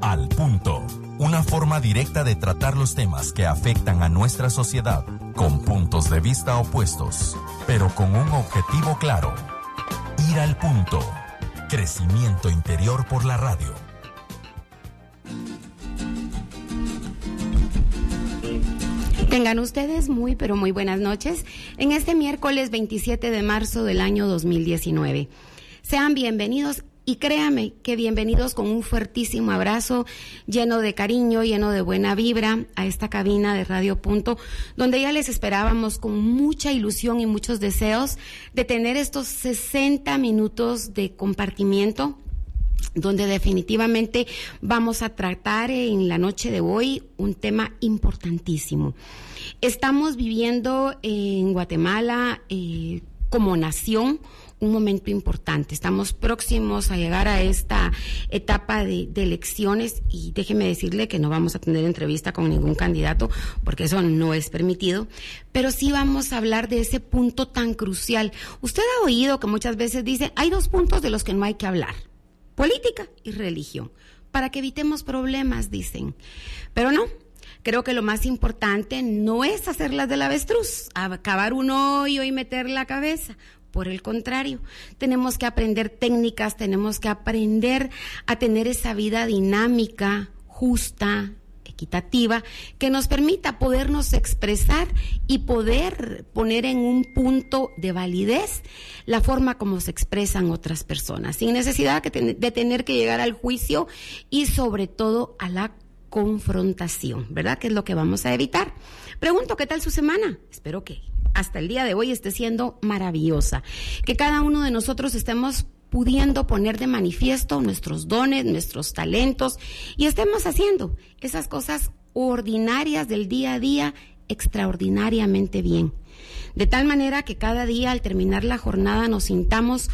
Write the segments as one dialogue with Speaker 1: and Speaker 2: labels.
Speaker 1: Al Punto, una forma directa de tratar los temas que afectan a nuestra sociedad con puntos de vista opuestos, pero con un objetivo claro. Ir al punto. Crecimiento interior por la radio.
Speaker 2: Tengan ustedes muy, pero muy buenas noches en este miércoles 27 de marzo del año 2019. Sean bienvenidos y créame que bienvenidos con un fuertísimo abrazo lleno de cariño, lleno de buena vibra a esta cabina de Radio Punto, donde ya les esperábamos con mucha ilusión y muchos deseos de tener estos 60 minutos de compartimiento donde definitivamente vamos a tratar en la noche de hoy un tema importantísimo. Estamos viviendo en Guatemala eh, como nación un momento importante. Estamos próximos a llegar a esta etapa de, elecciones y déjeme decirle que no vamos a tener entrevista con ningún candidato porque eso no es permitido, pero sí vamos a hablar de ese punto tan crucial. Usted ha oído que muchas veces dice, hay dos puntos de los que no hay que hablar, política y religión, para que evitemos problemas, dicen. Pero no, creo que lo más importante no es hacerlas del avestruz, acabar un hoyo y meter la cabeza. Por el contrario, tenemos que aprender técnicas, tenemos que aprender a tener esa vida dinámica, justa, equitativa, que nos permita podernos expresar y poder poner en un punto de validez la forma como se expresan otras personas, sin necesidad de tener que llegar al juicio y sobre todo a la confrontación, ¿verdad? Que es lo que vamos a evitar. Pregunto, ¿qué tal su semana? Espero que hasta el día de hoy esté siendo maravillosa. Que cada uno de nosotros estemos pudiendo poner de manifiesto nuestros dones, nuestros talentos y estemos haciendo esas cosas ordinarias del día a día extraordinariamente bien. De tal manera que cada día al terminar la jornada nos sintamos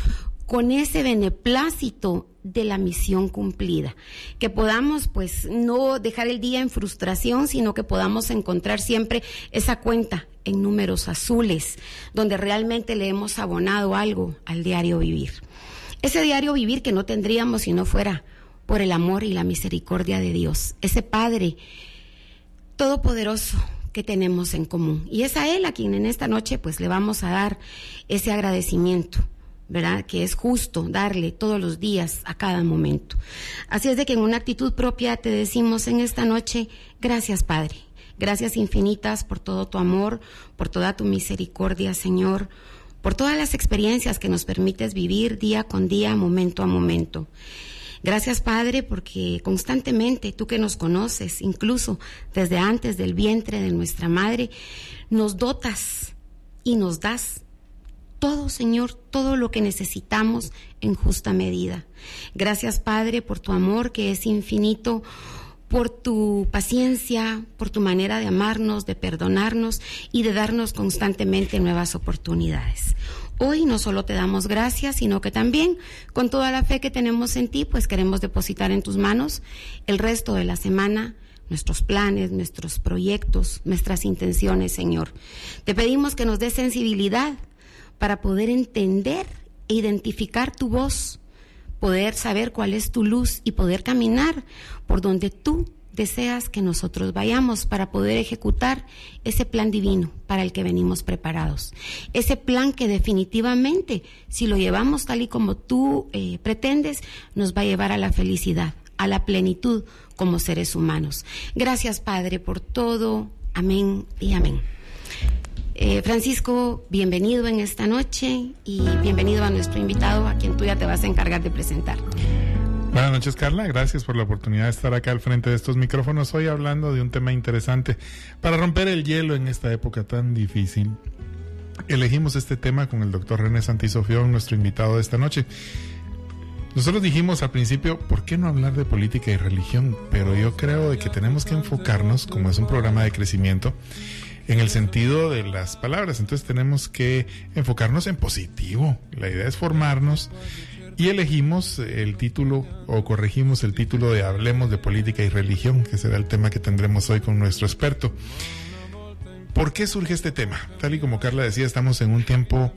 Speaker 2: con ese beneplácito de la misión cumplida. Que podamos, pues, no dejar el día en frustración, sino que podamos encontrar siempre esa cuenta en números azules, donde realmente le hemos abonado algo al diario vivir. Ese diario vivir que no tendríamos si no fuera por el amor y la misericordia de Dios, ese Padre todopoderoso que tenemos en común. Y es a Él a quien en esta noche pues le vamos a dar ese agradecimiento ¿verdad? Que es justo darle todos los días, a cada momento. Así es de que en una actitud propia te decimos en esta noche, gracias Padre, gracias infinitas por todo tu amor, por toda tu misericordia, Señor, por todas las experiencias que nos permites vivir día con día, momento a momento. Gracias, Padre, porque constantemente tú que nos conoces, incluso desde antes del vientre de nuestra madre, nos dotas y nos das todo, Señor, todo lo que necesitamos en justa medida. Gracias, Padre, por tu amor que es infinito, por tu paciencia, por tu manera de amarnos, de perdonarnos y de darnos constantemente nuevas oportunidades. Hoy no solo te damos gracias, sino que también, con toda la fe que tenemos en ti, pues queremos depositar en tus manos el resto de la semana, nuestros planes, nuestros proyectos, nuestras intenciones, Señor. Te pedimos que nos des sensibilidad para poder entender e identificar tu voz, poder saber cuál es tu luz y poder caminar por donde tú deseas que nosotros vayamos para poder ejecutar ese plan divino para el que venimos preparados. Ese plan que definitivamente, si lo llevamos tal y como tú eh, pretendes, nos va a llevar a la felicidad, a la plenitud como seres humanos. Gracias Padre por todo. Amén y amén. Eh, Francisco, bienvenido en esta noche y bienvenido a nuestro invitado, a quien tú ya te vas a encargar de presentar.
Speaker 3: Buenas noches, Carla. Gracias por la oportunidad de estar acá al frente de estos micrófonos. Hoy hablando de un tema interesante para romper el hielo en esta época tan difícil. Elegimos este tema con el doctor René Santisofión, nuestro invitado de esta noche. Nosotros dijimos al principio, ¿por qué no hablar de política y religión? Pero yo creo de que tenemos que enfocarnos, como es un programa de crecimiento, en el sentido de las palabras. Entonces tenemos que enfocarnos en positivo. La idea es formarnos y elegimos el título o corregimos el título de Hablemos de Política y Religión, que será el tema que tendremos hoy con nuestro experto. ¿Por qué surge este tema? Tal y como Carla decía, estamos en un tiempo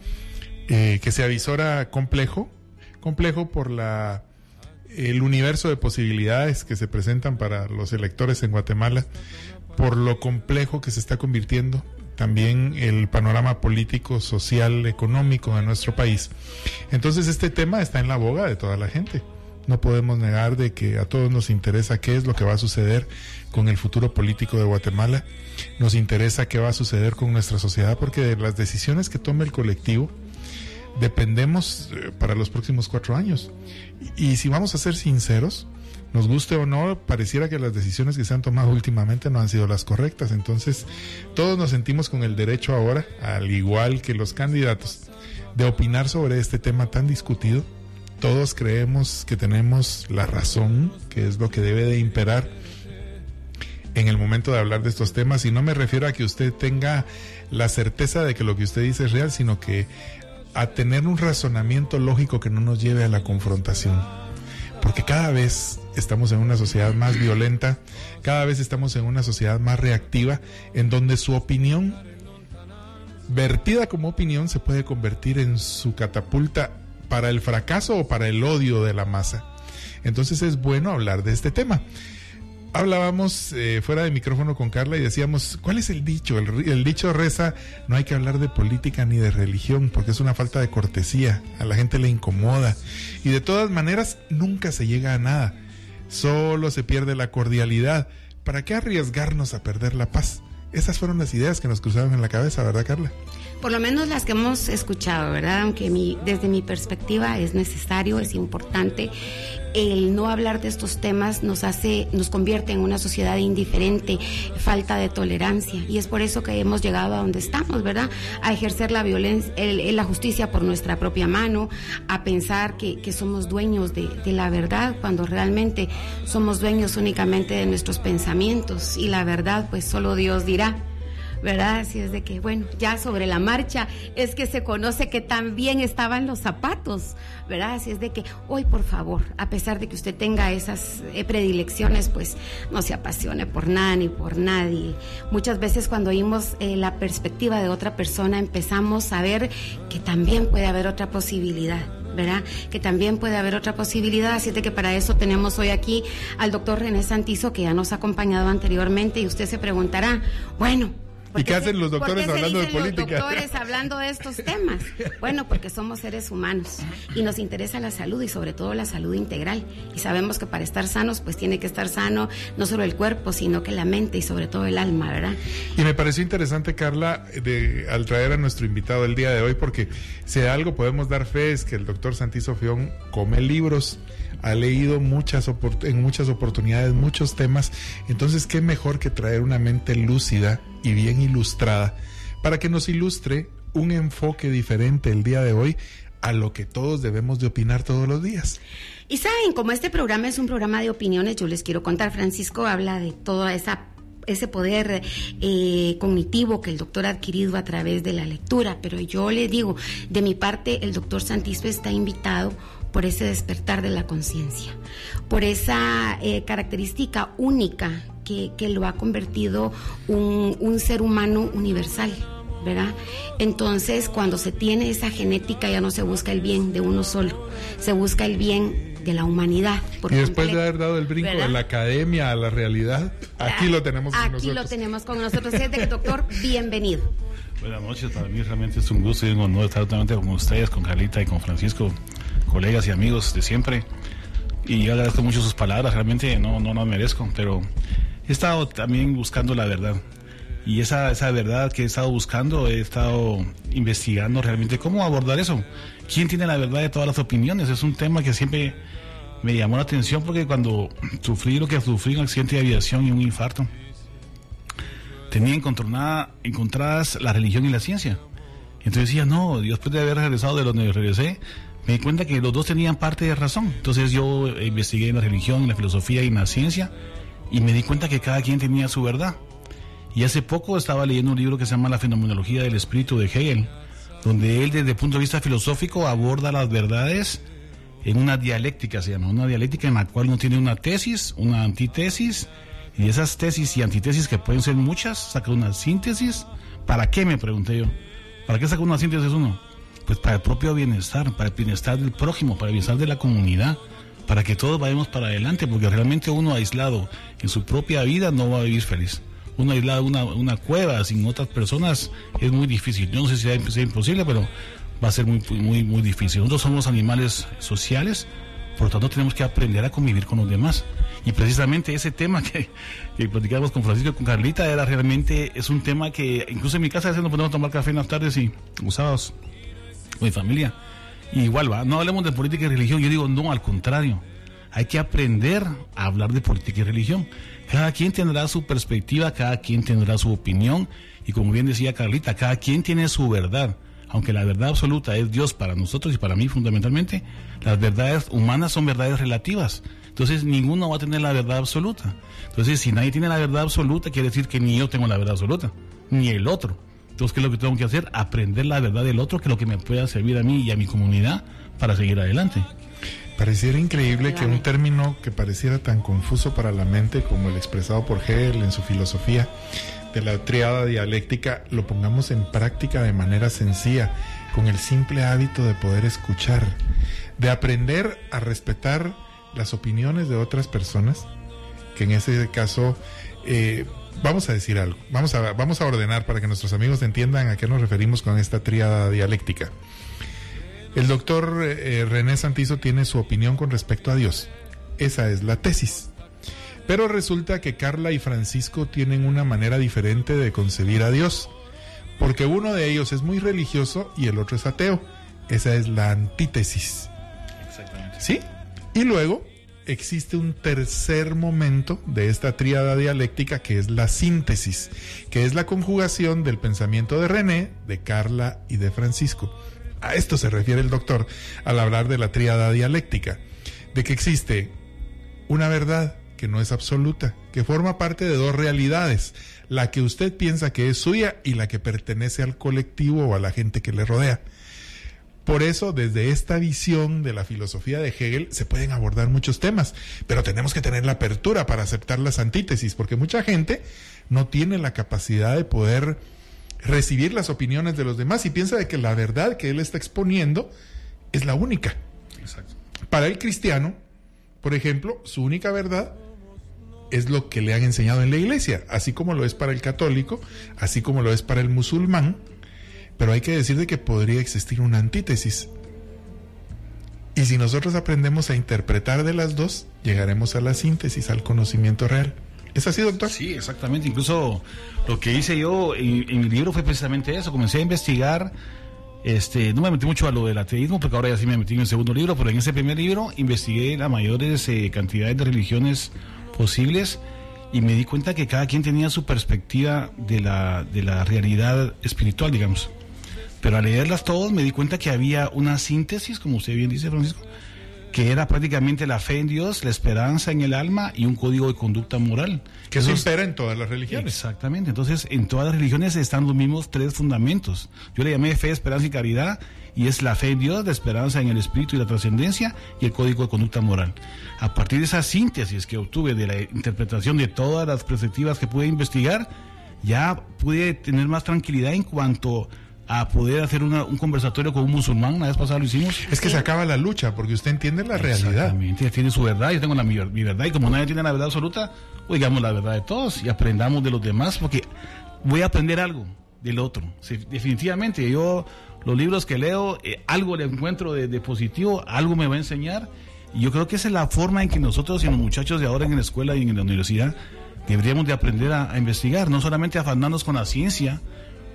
Speaker 3: eh, que se avisora complejo, complejo por la el universo de posibilidades que se presentan para los electores en Guatemala, por lo complejo que se está convirtiendo también el panorama político, social, económico de nuestro país. Entonces este tema está en la boga de toda la gente. No podemos negar de que a todos nos interesa qué es lo que va a suceder con el futuro político de Guatemala. Nos interesa qué va a suceder con nuestra sociedad porque de las decisiones que tome el colectivo dependemos eh, para los próximos cuatro años. Y, si vamos a ser sinceros, nos guste o no, pareciera que las decisiones que se han tomado últimamente no han sido las correctas. Entonces, todos nos sentimos con el derecho ahora, al igual que los candidatos, de opinar sobre este tema tan discutido. Todos creemos que tenemos la razón, que es lo que debe de imperar en el momento de hablar de estos temas. Y no me refiero a que usted tenga la certeza de que lo que usted dice es real, sino que a tener un razonamiento lógico que no nos lleve a la confrontación. Porque cada vez estamos en una sociedad más violenta, cada vez estamos en una sociedad más reactiva, en donde su opinión, vertida como opinión, se puede convertir en su catapulta para el fracaso o para el odio de la masa. Entonces es bueno hablar de este tema hablábamos eh, fuera de micrófono con Carla y decíamos, ¿cuál es el dicho? El, dicho reza, no hay que hablar de política ni de religión porque es una falta de cortesía, a la gente le incomoda y de todas maneras nunca se llega a nada, solo se pierde la cordialidad. ¿Para qué arriesgarnos a perder la paz? Esas fueron las ideas que nos cruzaron en la cabeza, ¿verdad Carla?
Speaker 2: Por lo menos las que hemos escuchado, ¿verdad? Aunque mi, desde mi perspectiva es necesario, es importante. El no hablar de estos temas nos hace, nos convierte en una sociedad indiferente, falta de tolerancia. Y es por eso que hemos llegado a donde estamos, ¿verdad? A ejercer la violencia, la justicia por nuestra propia mano, a pensar que, que somos dueños de, de la verdad, cuando realmente somos dueños únicamente de nuestros pensamientos. Y la verdad, pues solo Dios dirá. ¿Verdad? Así es de que, bueno, ya sobre la marcha es que se conoce que también estaban los zapatos, ¿verdad? Así es de que hoy, por favor, a pesar de que usted tenga esas eh, predilecciones, pues no se apasione por nada ni por nadie. Muchas veces cuando oímos eh, la perspectiva de otra persona empezamos a ver que también puede haber otra posibilidad. ¿verdad? Que también puede haber otra posibilidad, así de que para eso tenemos hoy aquí al doctor René Santizo, que ya nos ha acompañado anteriormente, y usted se preguntará, bueno,
Speaker 3: ¿Y qué hacen los doctores hablando de política?
Speaker 2: Los doctores hablando de estos temas. Bueno, porque somos seres humanos y nos interesa la salud y sobre todo la salud integral. Y sabemos que para estar sanos, pues tiene que estar sano no solo el cuerpo, sino que la mente y sobre todo el alma, ¿verdad?
Speaker 3: Y me pareció interesante, Carla, de, al traer a nuestro invitado el día de hoy, porque si algo podemos dar fe es que el doctor Santizo Fión come libros ha leído muchas en muchas oportunidades muchos temas, entonces qué mejor que traer una mente lúcida y bien ilustrada para que nos ilustre un enfoque diferente el día de hoy a lo que todos debemos de opinar todos los días.
Speaker 2: Y saben, como este programa es un programa de opiniones, yo les quiero contar, Francisco habla de toda esa ese poder eh, cognitivo que el doctor ha adquirido a través de la lectura, pero yo le digo, de mi parte, el doctor Santizo está invitado por ese despertar de la conciencia, por esa eh, característica única que, lo ha convertido un, un ser humano universal. ¿verdad? Entonces, cuando se tiene esa genética ya no se busca el bien de uno solo, se busca el bien de la humanidad.
Speaker 3: y después de haber dado el brinco de la academia a la realidad, aquí lo tenemos
Speaker 2: con nosotros. Aquí lo tenemos con nosotros. doctor, bienvenido.
Speaker 4: Buenas noches, para mí realmente es un gusto y un honor estar totalmente con ustedes, con Carlita y con Francisco colegas y amigos de siempre. Y yo agradezco mucho sus palabras, realmente no, no las merezco, pero he estado también buscando la verdad. Y esa, esa verdad que he estado buscando, he estado investigando realmente cómo abordar eso. ¿Quién tiene la verdad de todas las opiniones? Es un tema que siempre me llamó la atención porque cuando sufrí lo que sufrí, un accidente de aviación y un infarto, tenía encontradas la religión y la ciencia. Entonces decía, no, después de haber regresado de donde regresé, me di cuenta que los dos tenían parte de razón. Entonces yo investigué en la religión, en la filosofía y en la ciencia y me di cuenta que cada quien tenía su verdad. Y hace poco estaba leyendo un libro que se llama La fenomenología del espíritu de Hegel, donde él desde el punto de vista filosófico aborda las verdades en una dialéctica, se llama, una dialéctica en la cual uno tiene una tesis, una antítesis, y esas tesis y antítesis que pueden ser muchas, saca una síntesis. ¿Para qué? Me pregunté yo. ¿Para qué saca una síntesis uno? Pues para el propio bienestar, para el bienestar del prójimo, para el bienestar de la comunidad, para que todos vayamos para adelante, porque realmente uno aislado en su propia vida no va a vivir feliz. Uno aislado en una, cueva sin otras personas es muy difícil. Yo no sé si sea imposible, pero va a ser muy, muy, muy difícil. Nosotros somos animales sociales, por lo tanto tenemos que aprender a convivir con los demás. Y precisamente ese tema que, que platicábamos con Francisco y con Carlita era realmente, es un tema que incluso en mi casa a veces nos podemos tomar café en las tardes y los sábados con mi familia. Y igual va, no hablemos de política y religión, yo digo no, al contrario. Hay que aprender a hablar de política y religión. Cada quien tendrá su perspectiva, cada quien tendrá su opinión y como bien decía Carlita, cada quien tiene su verdad aunque la verdad absoluta es Dios para nosotros y para mí fundamentalmente, las verdades humanas son verdades relativas. Entonces ninguno va a tener la verdad absoluta. Entonces si nadie tiene la verdad absoluta, quiere decir que ni yo tengo la verdad absoluta, ni el otro. Entonces, ¿qué es lo que tengo que hacer? Aprender la verdad del otro, que es lo que me pueda servir a mí y a mi comunidad para seguir adelante.
Speaker 3: Pareciera increíble que un término que pareciera tan confuso para la mente como el expresado por Hegel en su filosofía de la triada dialéctica lo pongamos en práctica de manera sencilla, con el simple hábito de poder escuchar, de aprender a respetar las opiniones de otras personas, que en ese caso, eh, vamos a decir algo, vamos a, vamos a ordenar para que nuestros amigos entiendan a qué nos referimos con esta triada dialéctica. El doctor eh, René Santizo tiene su opinión con respecto a Dios. Esa es la tesis. Pero resulta que Carla y Francisco tienen una manera diferente de concebir a Dios, porque uno de ellos es muy religioso y el otro es ateo. Esa es la antítesis.
Speaker 4: Exactamente.
Speaker 3: ¿Sí? Y luego existe un tercer momento de esta tríada dialéctica que es la síntesis, que es la conjugación del pensamiento de René, de Carla y de Francisco. A esto se refiere el doctor al hablar de la tríada dialéctica, de que existe una verdad, que no es absoluta, que forma parte de dos realidades, la que usted piensa que es suya y la que pertenece al colectivo o a la gente que le rodea. Por eso, desde esta visión de la filosofía de Hegel, se pueden abordar muchos temas, pero tenemos que tener la apertura para aceptar las antítesis, porque mucha gente no tiene la capacidad de poder recibir las opiniones de los demás y piensa de que la verdad que él está exponiendo es la única.
Speaker 4: Exacto.
Speaker 3: Para el cristiano, por ejemplo, su única verdad es lo que le han enseñado en la iglesia, así como lo es para el católico, así como lo es para el musulmán, pero hay que decir de que podría existir una antítesis. Y si nosotros aprendemos a interpretar de las dos, llegaremos a la síntesis, al conocimiento real. ¿Es así, doctor?
Speaker 4: Sí, exactamente. Incluso lo que hice yo en, mi libro fue precisamente eso. Comencé a investigar este, no me metí mucho a lo del ateísmo, porque ahora ya sí me metí en el segundo libro, pero en ese primer libro investigué las mayores eh, cantidades de religiones posibles y me di cuenta que cada quien tenía su perspectiva de la, de la realidad espiritual, digamos. Pero al leerlas todas me di cuenta que había una síntesis, como usted bien dice, Francisco, que era prácticamente la fe en Dios, la esperanza en el alma y un código de conducta moral.
Speaker 3: Que eso impera en todas las religiones.
Speaker 4: Exactamente. Entonces, en todas las religiones están los mismos tres fundamentos. Yo le llamé fe, esperanza y caridad, y es la fe en Dios, la esperanza en el espíritu y la trascendencia y el código de conducta moral. A partir de esa síntesis que obtuve de la interpretación de todas las perspectivas que pude investigar, ya pude tener más tranquilidad en cuanto a poder hacer una, un conversatorio con un musulmán, una vez pasada lo hicimos.
Speaker 3: Es que se acaba la lucha, porque usted entiende la realidad.
Speaker 4: Exactamente, tiene su verdad, yo tengo la, mi, mi verdad, y como nadie tiene la verdad absoluta, oigamos la verdad de todos y aprendamos de los demás, porque voy a aprender algo del otro. Sí, definitivamente, yo los libros que leo, eh, algo le encuentro de, de, positivo, algo me va a enseñar, y yo creo que esa es la forma en que nosotros y los muchachos de ahora en la escuela y en la universidad deberíamos de aprender a, a investigar, no solamente afanarnos con la ciencia,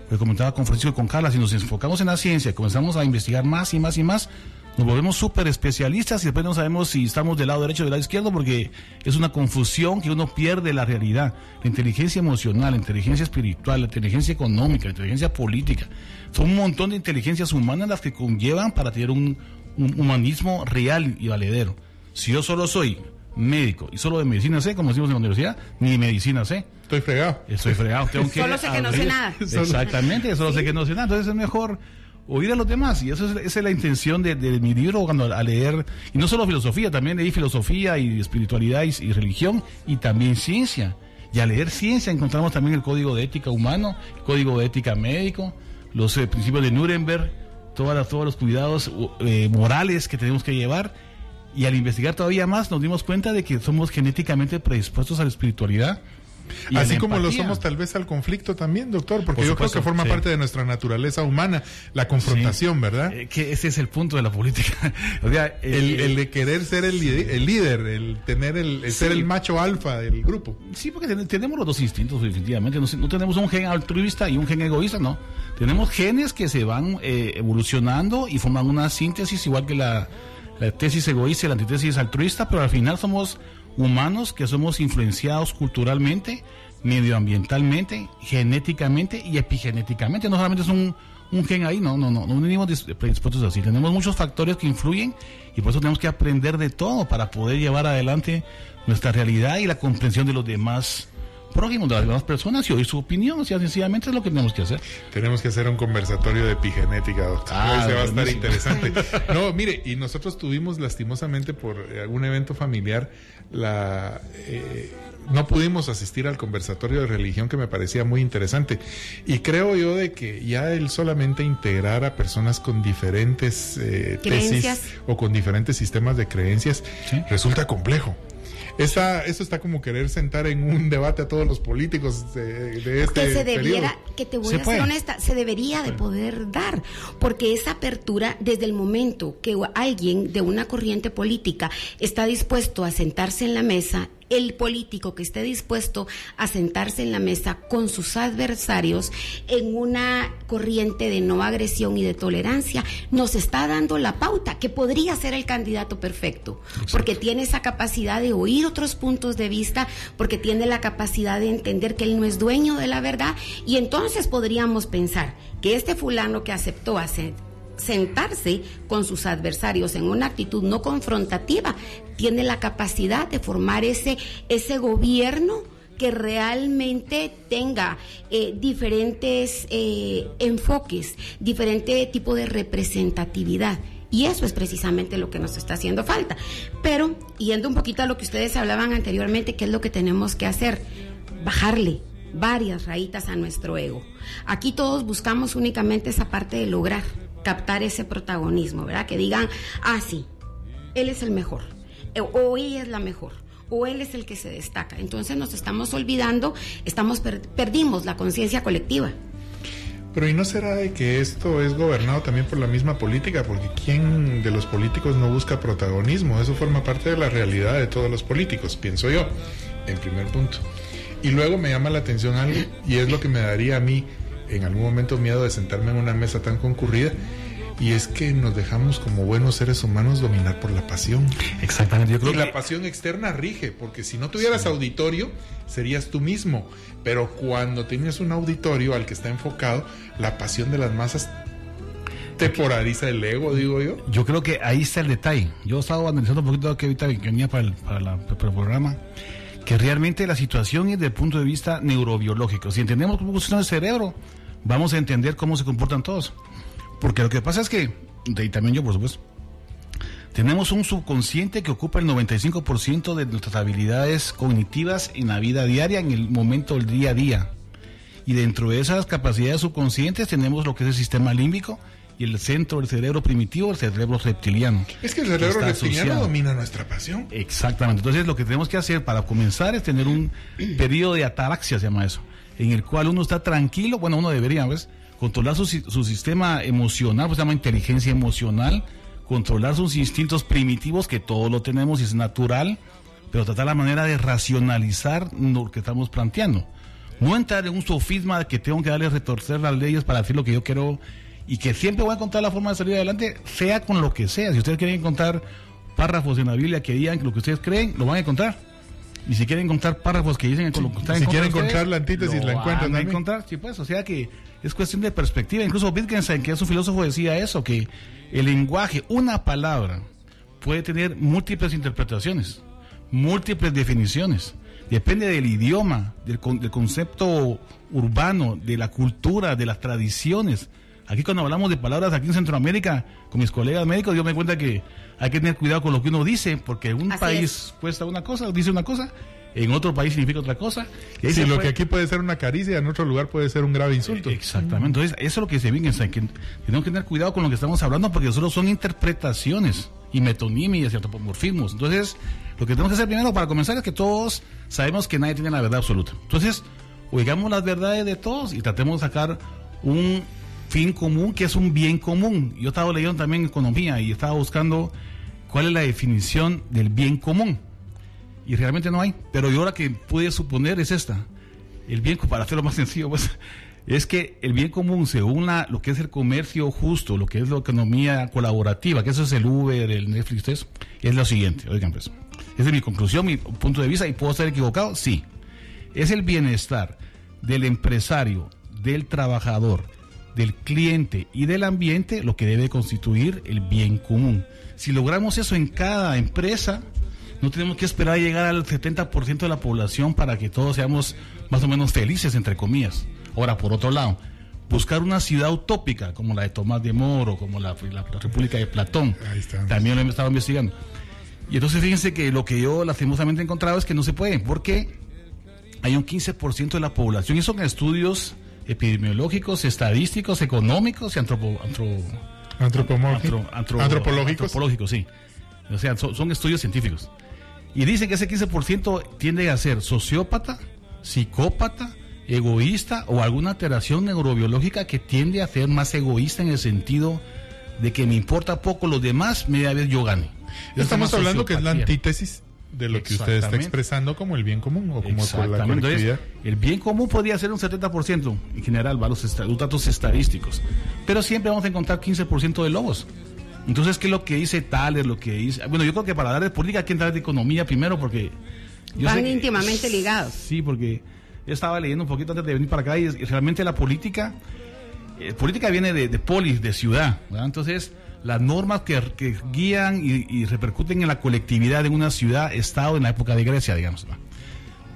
Speaker 4: que comentaba con Francisco y con Carla, si nos enfocamos en la ciencia, comenzamos a investigar más y más y más, nos volvemos súper especialistas y después no sabemos si estamos del lado derecho o del lado izquierdo porque es una confusión que uno pierde la realidad. La inteligencia emocional, la inteligencia espiritual, la inteligencia económica, la inteligencia política, son un montón de inteligencias humanas las que conllevan para tener un, un humanismo real y valedero. Si yo solo soy médico y solo de medicina sé, como decimos en la universidad, ni medicina sé.
Speaker 3: Estoy fregado.
Speaker 4: Estoy fregado. Tengo que
Speaker 2: solo sé que no sé nada.
Speaker 4: Exactamente, solo ¿Sí? sé que no sé nada. Entonces es mejor oír a los demás. Y eso es, esa es la intención de, de, mi libro cuando a leer, y no solo filosofía, también leí filosofía y espiritualidad y, y religión y también ciencia. Y al leer ciencia encontramos también el código de ética humano, el código de ética médico, los eh, principios de Nuremberg, todas las, todos los cuidados eh, morales que tenemos que llevar Y al investigar todavía más nos dimos cuenta de que somos genéticamente predispuestos a la espiritualidad.
Speaker 3: Así como lo somos tal vez al conflicto también, doctor, porque yo creo que forma parte de nuestra naturaleza humana, la confrontación, ¿verdad?
Speaker 4: Eh, que ese es el punto de la política.
Speaker 3: o sea, el, de querer ser el, líder, el tener el, ser el macho alfa del grupo.
Speaker 4: Sí, porque tenemos los dos instintos, definitivamente. No, tenemos un gen altruista y un gen egoísta, no. Tenemos genes que se van eh, evolucionando y forman una síntesis igual que la, la tesis egoísta y la antítesis altruista, pero al final somos humanos que somos influenciados culturalmente, medioambientalmente, genéticamente y epigenéticamente. No solamente es un, gen ahí, no, no, no, no venimos predispuestos así. Tenemos muchos factores que influyen y por eso tenemos que aprender de todo para poder llevar adelante nuestra realidad y la comprensión de los demás prójimos, de las demás personas y oír su opinión. O sea, sencillamente es lo que tenemos que hacer.
Speaker 3: Tenemos que hacer un conversatorio de epigenética, doctor. Ah, Ese va a estar interesante. No, mire, y nosotros tuvimos lastimosamente por algún evento familiar la eh, no pudimos asistir al conversatorio de religión que me parecía muy interesante y creo yo de que ya el solamente integrar a personas con diferentes eh, tesis o con diferentes sistemas de creencias resulta complejo esa, eso está como querer sentar en un debate a todos los políticos de, de este
Speaker 2: que se debiera, que te voy a ser honesta, se debería de poder dar, porque esa apertura, desde el momento que alguien de una corriente política está dispuesto a sentarse en la mesa el político que esté dispuesto a sentarse en la mesa con sus adversarios en una corriente de no agresión y de tolerancia, nos está dando la pauta que podría ser el candidato perfecto, porque tiene esa capacidad de oír otros puntos de vista, porque tiene la capacidad de entender que él no es dueño de la verdad y entonces podríamos pensar que este fulano que aceptó hacer sentarse con sus adversarios en una actitud no confrontativa, tiene la capacidad de formar ese, ese gobierno que realmente tenga eh, diferentes eh, enfoques, diferente tipo de representatividad. Y eso es precisamente lo que nos está haciendo falta. Pero, yendo un poquito a lo que ustedes hablaban anteriormente, ¿qué es lo que tenemos que hacer? Bajarle varias rayitas a nuestro ego. Aquí todos buscamos únicamente esa parte de lograr captar ese protagonismo, ¿verdad? Que digan, ah, sí, él es el mejor, eh, o ella es la mejor, o él es el que se destaca. Entonces nos estamos olvidando, estamos perdimos la conciencia colectiva.
Speaker 3: Pero ¿y no será de que esto es gobernado también por la misma política? Porque ¿quién de los políticos no busca protagonismo? Eso forma parte de la realidad de todos los políticos, pienso yo, en primer punto. Y luego me llama la atención algo, y es lo que me daría a mí en algún momento miedo de sentarme en una mesa tan concurrida y es que nos dejamos como buenos seres humanos dominar por la pasión.
Speaker 4: Exactamente,
Speaker 3: yo creo y la pasión externa rige, porque si no tuvieras auditorio, serías tú mismo, pero cuando tienes un auditorio al que está enfocado, la pasión de las masas te polariza el ego, digo yo.
Speaker 4: Yo creo que ahí está el detalle. Yo estaba analizando un poquito que ahorita venía para el, para, para el programa que realmente la situación es desde el punto de vista neurobiológico. Si entendemos cómo funciona el cerebro, vamos a entender cómo se comportan todos. Porque lo que pasa es que, y también yo por supuesto, tenemos un subconsciente que ocupa el 95% de nuestras habilidades cognitivas en la vida diaria, en el momento del día a día. Y dentro de esas capacidades subconscientes tenemos lo que es el sistema límbico, y el centro del cerebro primitivo, el cerebro reptiliano.
Speaker 3: Es que el cerebro reptiliano domina nuestra pasión.
Speaker 4: Exactamente. Entonces lo que tenemos que hacer para comenzar es tener un periodo de ataraxia, se llama eso, en el cual uno está tranquilo, bueno, uno debería, ¿ves? Controlar su, su sistema emocional, pues se llama inteligencia emocional, controlar sus instintos primitivos, que todos lo tenemos y es natural, pero tratar la manera de racionalizar lo que estamos planteando. No entrar en un sofisma de que tengo que darle retorcer las leyes para decir lo que yo quiero y que siempre voy a encontrar la forma de salir adelante, sea con lo que sea. Si ustedes quieren encontrar párrafos en la Biblia que digan lo que ustedes creen, lo van a encontrar. Y si quieren encontrar párrafos que dicen
Speaker 3: con lo que ustedes Si quieren encontrar la antítesis, la encuentran.
Speaker 4: Van a encontrar, sí, pues, o sea que es cuestión de perspectiva. Incluso Wittgenstein, que es un filósofo, decía eso, que el lenguaje, una palabra, puede tener múltiples interpretaciones, múltiples definiciones. Depende del idioma, del, del concepto urbano, de la cultura, de las tradiciones Aquí cuando hablamos de palabras aquí en Centroamérica, con mis colegas médicos, yo me cuenta que hay que tener cuidado con lo que uno dice, porque un país cuesta una cosa, dice una cosa, en otro país significa otra cosa.
Speaker 3: Y sí, lo que aquí puede ser una caricia, en otro lugar puede ser un grave insulto.
Speaker 4: Exactamente. Entonces, eso es lo que se viene, que tenemos que tener cuidado con lo que estamos hablando, porque solo son interpretaciones. y metonimias y antropomorfismos. Entonces, lo que tenemos que hacer primero para comenzar es que todos sabemos que nadie tiene la verdad absoluta. Entonces, oigamos las verdades de todos y tratemos de sacar un fin común que es un bien común. Yo estaba leyendo también economía y estaba buscando cuál es la definición del bien común. Y realmente no hay. Pero yo la que pude suponer es esta. El bien, para hacerlo más sencillo, pues, es que el bien común, según lo que es el comercio justo, lo que es la economía colaborativa, que eso es el Uber, el Netflix, es lo siguiente. Oigan, pues, esa es mi conclusión, mi punto de vista, y puedo estar equivocado, sí. Es el bienestar del empresario, del trabajador, del cliente y del ambiente lo que debe constituir el bien común. Si logramos eso en cada empresa, no tenemos que esperar a llegar al 70% de la población para que todos seamos más o menos felices, entre comillas. Ahora, por otro lado, buscar una ciudad utópica como la de Tomás de Moro, como la, República de Platón, también lo hemos estado investigando. Y entonces fíjense que lo que yo lastimosamente he encontrado es que no se puede, porque hay un 15% de la población, y son estudios epidemiológicos, estadísticos, económicos y antropo,
Speaker 3: antropológicos.
Speaker 4: Antropológicos, sí. O sea, son, estudios científicos. Y dicen que ese 15% tiende a ser sociópata, psicópata, egoísta o alguna alteración neurobiológica que tiende a ser más egoísta en el sentido de que me importa poco los demás, media vez yo gane.
Speaker 3: Estamos hablando que es la antítesis de lo que usted está expresando como el bien común o como la colectividad.
Speaker 4: el bien común podría ser un 70% en general, va los, datos estadísticos, pero siempre vamos a encontrar 15% de lobos. Entonces, ¿qué es lo que dice Thaler? Lo que dice. Bueno, yo creo que para dar de política hay que entrar de economía primero porque.
Speaker 2: Van íntimamente ligados.
Speaker 4: Sí, porque yo estaba leyendo un poquito antes de venir para acá y, realmente la política. Eh, política viene de, de, polis, de ciudad. Entonces, las normas que, guían y, repercuten en la colectividad en una ciudad, estado en la época de Grecia, digamos.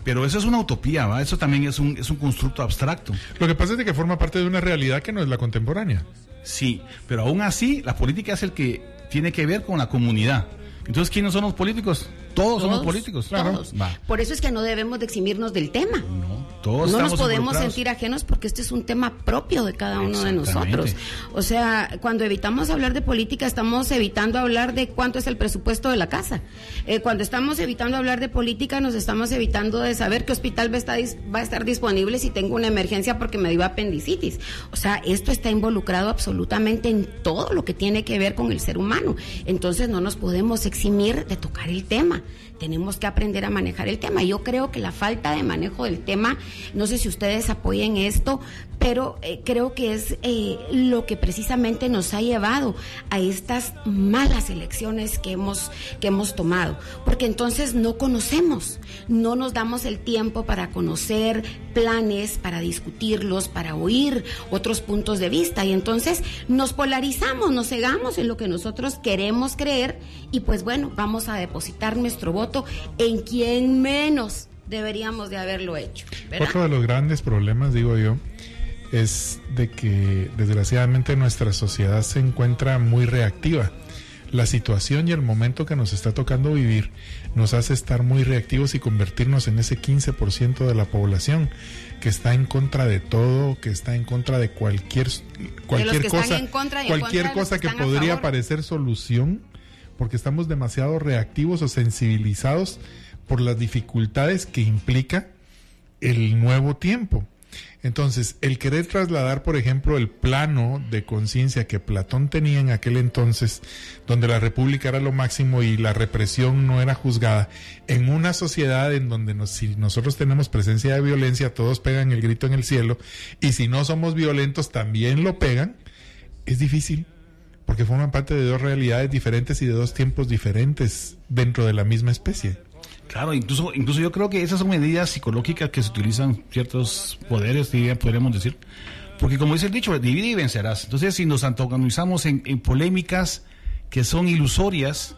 Speaker 4: Pero eso es una utopía, ¿va? eso también es un, es un constructo abstracto.
Speaker 3: Lo que pasa es que forma parte de una realidad que no es la contemporánea.
Speaker 4: Sí, pero aún así la política es el que tiene que ver con la comunidad. Entonces, ¿quiénes son los políticos? Todos, somos políticos.
Speaker 2: Claro. Por eso es que no debemos de eximirnos del tema. No, todos no nos podemos sentir ajenos porque este es un tema propio de cada uno de nosotros. O sea, cuando evitamos hablar de política, estamos evitando hablar de cuánto es el presupuesto de la casa. Eh, cuando estamos evitando hablar de política, nos estamos evitando de saber qué hospital va a, estar, va a estar disponible si tengo una emergencia porque me dio apendicitis. O sea, esto está involucrado absolutamente en todo lo que tiene que ver con el ser humano. Entonces, no nos podemos eximir de tocar el tema tenemos que aprender a manejar el tema. Yo creo que la falta de manejo del tema, no sé si ustedes apoyen esto, pero eh, creo que es eh, lo que precisamente nos ha llevado a estas malas elecciones que hemos, que hemos tomado, porque entonces no conocemos, no nos damos el tiempo para conocer planes, para discutirlos, para oír otros puntos de vista y entonces nos polarizamos, nos cegamos en lo que nosotros queremos creer y pues bueno, vamos a depositar nuestro voto en quien menos deberíamos de haberlo hecho.
Speaker 3: Otro de los grandes problemas, digo yo, es de que desgraciadamente nuestra sociedad se encuentra muy reactiva. La situación y el momento que nos está tocando vivir nos hace estar muy reactivos y convertirnos en ese 15% de la población que está en contra de todo, que está en contra de cualquier cualquier cosa, cualquier cosa que podría parecer solución porque estamos demasiado reactivos o sensibilizados por las dificultades que implica el nuevo tiempo. Entonces, el querer trasladar, por ejemplo, el plano de conciencia que Platón tenía en aquel entonces, donde la república era lo máximo y la represión no era juzgada, en una sociedad en donde si nosotros tenemos presencia de violencia, todos pegan el grito en el cielo, y si no somos violentos, también lo pegan, es difícil porque forman parte de dos realidades diferentes y de dos tiempos diferentes dentro de la misma especie.
Speaker 4: Claro, incluso, incluso yo creo que esas son medidas psicológicas que se utilizan ciertos poderes, podríamos decir. Porque como dice el dicho, divide y vencerás. Entonces, si nos antagonizamos en, en polémicas que son ilusorias,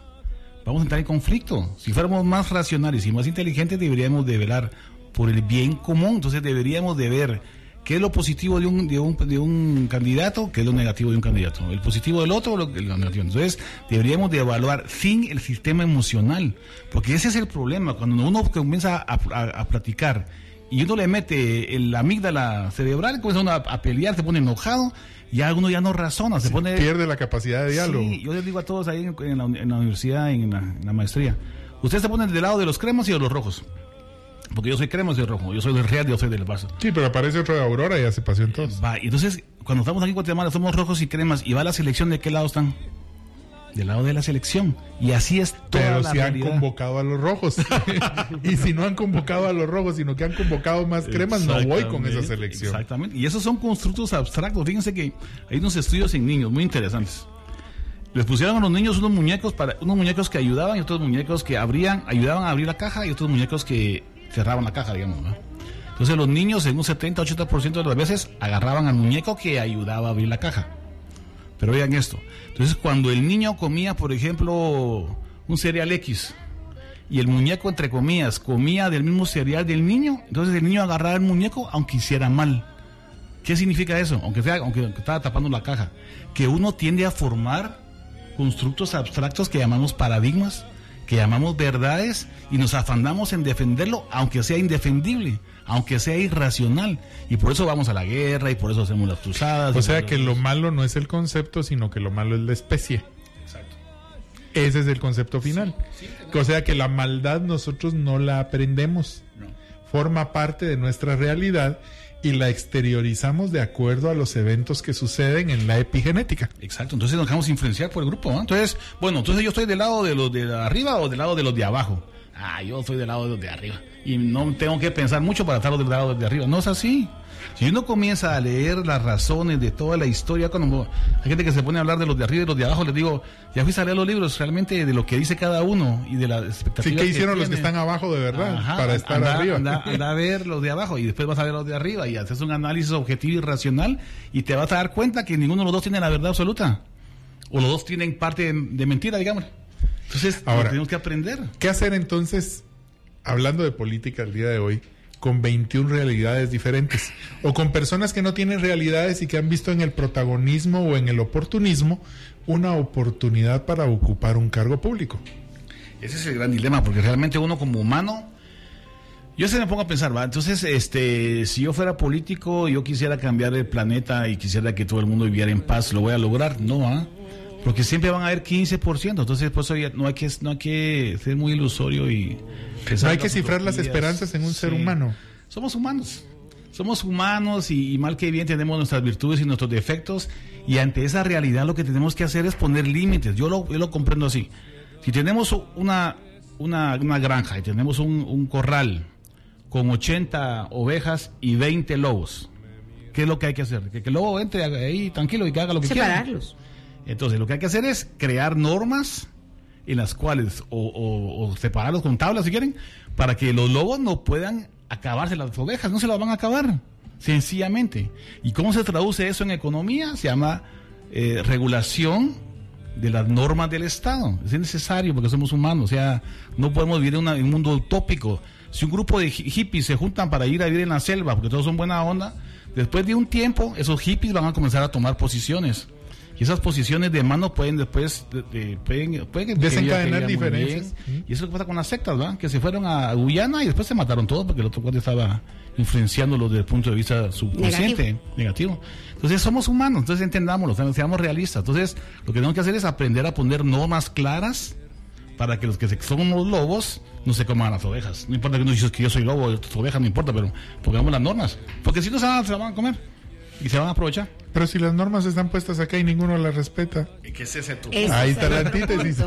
Speaker 4: vamos a entrar en conflicto. Si fuéramos más racionales y más inteligentes, deberíamos de velar por el bien común. Entonces, deberíamos de ver ¿Qué es lo positivo de un, de un, de un candidato? ¿Qué es lo negativo de un candidato? ¿El positivo del otro o lo, negativo? Entonces, deberíamos de evaluar sin el sistema emocional, porque ese es el problema. Cuando uno comienza a, a, platicar y uno le mete el amígdala cerebral, comienza uno a, a pelear, se pone enojado, ya uno ya no razona, se pone...
Speaker 3: Pierde la capacidad de diálogo.
Speaker 4: Sí, yo les digo a todos ahí en, en la, en la universidad, en la, en la maestría, ustedes se ponen del lado de los cremas y de los rojos. Porque yo soy crema soy rojo, yo soy del Real, yo soy del Barça.
Speaker 3: Sí, pero aparece otro de Aurora y ya se pasó en todos.
Speaker 4: Va, y entonces, cuando estamos aquí en Guatemala, somos rojos y cremas, y va la selección, ¿de qué lado están? Del lado de la selección. Y así es toda
Speaker 3: Pero
Speaker 4: la
Speaker 3: si han convocado a los rojos. y si no han convocado a los rojos, sino que han convocado más cremas, no voy con esa selección.
Speaker 4: Exactamente. Y esos son constructos abstractos. Fíjense que hay unos estudios en niños muy interesantes. Les pusieron a los niños unos muñecos para unos muñecos que ayudaban y otros muñecos que abrían, ayudaban a abrir la caja y otros muñecos que cerraban la caja, digamos. Entonces los niños en un 70-80% de las veces agarraban al muñeco que ayudaba a abrir la caja. Pero vean esto. Entonces cuando el niño comía, por ejemplo, un cereal X y el muñeco, entre comillas, comía del mismo cereal del niño, entonces el niño agarraba el muñeco aunque hiciera mal. ¿Qué significa eso? Aunque, sea, aunque estaba tapando la caja. Que uno tiende a formar constructos abstractos que llamamos paradigmas, que llamamos verdades y nos afanamos en defenderlo aunque sea indefendible, aunque sea irracional. Y por eso vamos a la guerra y por eso hacemos las cruzadas.
Speaker 3: O sea que lo malo no es el concepto, sino que lo malo es la especie.
Speaker 4: Exacto.
Speaker 3: Ese es el concepto final. o sea que la maldad nosotros no la aprendemos.
Speaker 4: No.
Speaker 3: Forma parte de nuestra realidad y la exteriorizamos de acuerdo a los eventos que suceden en la epigenética.
Speaker 4: Exacto, entonces nos dejamos influenciar por el grupo. ¿no? Entonces, bueno, entonces yo estoy del lado de los de arriba o del lado de los de abajo. Ah, yo soy del lado de los de arriba. Y no tengo que pensar mucho para estar del lado de los de arriba. No es así. Si uno comienza a leer las razones de toda la historia, cuando hay gente que se pone a hablar de los de arriba y los de abajo, les digo, ya fuiste a leer los libros realmente de lo que dice cada uno y de las expectativas.
Speaker 3: Sí, ¿qué hicieron los que están abajo de verdad?
Speaker 4: Ajá,
Speaker 3: para estar
Speaker 4: anda,
Speaker 3: arriba.
Speaker 4: Anda, anda a ver los de abajo y después vas a ver los de arriba y haces un análisis objetivo y racional y te vas a dar cuenta que ninguno de los dos tiene la verdad absoluta. O los dos tienen parte de, de mentira, digamos. Entonces,
Speaker 3: Ahora-
Speaker 4: tenemos que aprender.
Speaker 3: ¿Qué hacer entonces, hablando de política el día de hoy, con 21 realidades diferentes? O con personas que no tienen realidades y que han visto en el protagonismo o en el oportunismo una oportunidad para ocupar un cargo público.
Speaker 4: Ese es el gran dilema, porque realmente uno como humano, yo se me pongo a pensar, ¿va? Entonces, este, si yo fuera político, yo quisiera cambiar el planeta y quisiera que todo el mundo viviera en paz, ¿lo voy a lograr? No, ¿ah? Porque siempre van a haber 15%, entonces por eso ya no hay que, no hay que ser muy ilusorio y...
Speaker 3: No hay que
Speaker 4: las
Speaker 3: cifrar las esperanzas en un ser humano.
Speaker 4: Somos humanos. Somos humanos y, y mal que bien tenemos nuestras virtudes y nuestros defectos y ante esa realidad lo que tenemos que hacer es poner límites. Yo lo, yo lo comprendo así. Si tenemos una, una, una granja y tenemos un, un corral con 80 ovejas y 20 lobos, ¿qué es lo que hay que hacer? Que, que el lobo entre ahí tranquilo y que haga lo que quiera.
Speaker 2: Separarlos.
Speaker 4: Entonces, lo que hay que hacer es crear normas en las cuales, o, separarlos con tablas si quieren, para que los lobos no puedan acabarse las ovejas, no se las van a acabar, sencillamente. ¿Y cómo se traduce eso en economía? Se llama eh, regulación de las normas del Estado. Es necesario porque somos humanos, o sea, no podemos vivir en, en un mundo utópico. Si un grupo de hi- hippies se juntan para ir a vivir en la selva, porque todos son buena onda, después de un tiempo, esos hippies van a comenzar a tomar posiciones. Y esas posiciones de mano pueden después de- de- pueden, pueden
Speaker 3: Desencadenar diferencias.
Speaker 4: Y eso es lo que pasa con las sectas, ¿verdad? Que se fueron a Guyana y después se mataron todos porque el otro cuate estaba influenciándolos desde el punto de vista subconsciente, negativo. Entonces somos humanos, entonces entendámoslo, seamos- seamos realistas. Entonces lo que tenemos que hacer es aprender a poner normas claras para que los que somos lobos no se coman las ovejas. No importa que uno dices que yo soy lobo, ovejas, no importa, pero pongamos las normas. Porque si no se, van- se la van a comer y se van a aprovechar.
Speaker 3: Pero si las normas están puestas acá y ninguno las respeta.
Speaker 4: ¿Qué es ese tu?
Speaker 2: Ese
Speaker 3: Ahí
Speaker 2: es
Speaker 3: está la antítesis.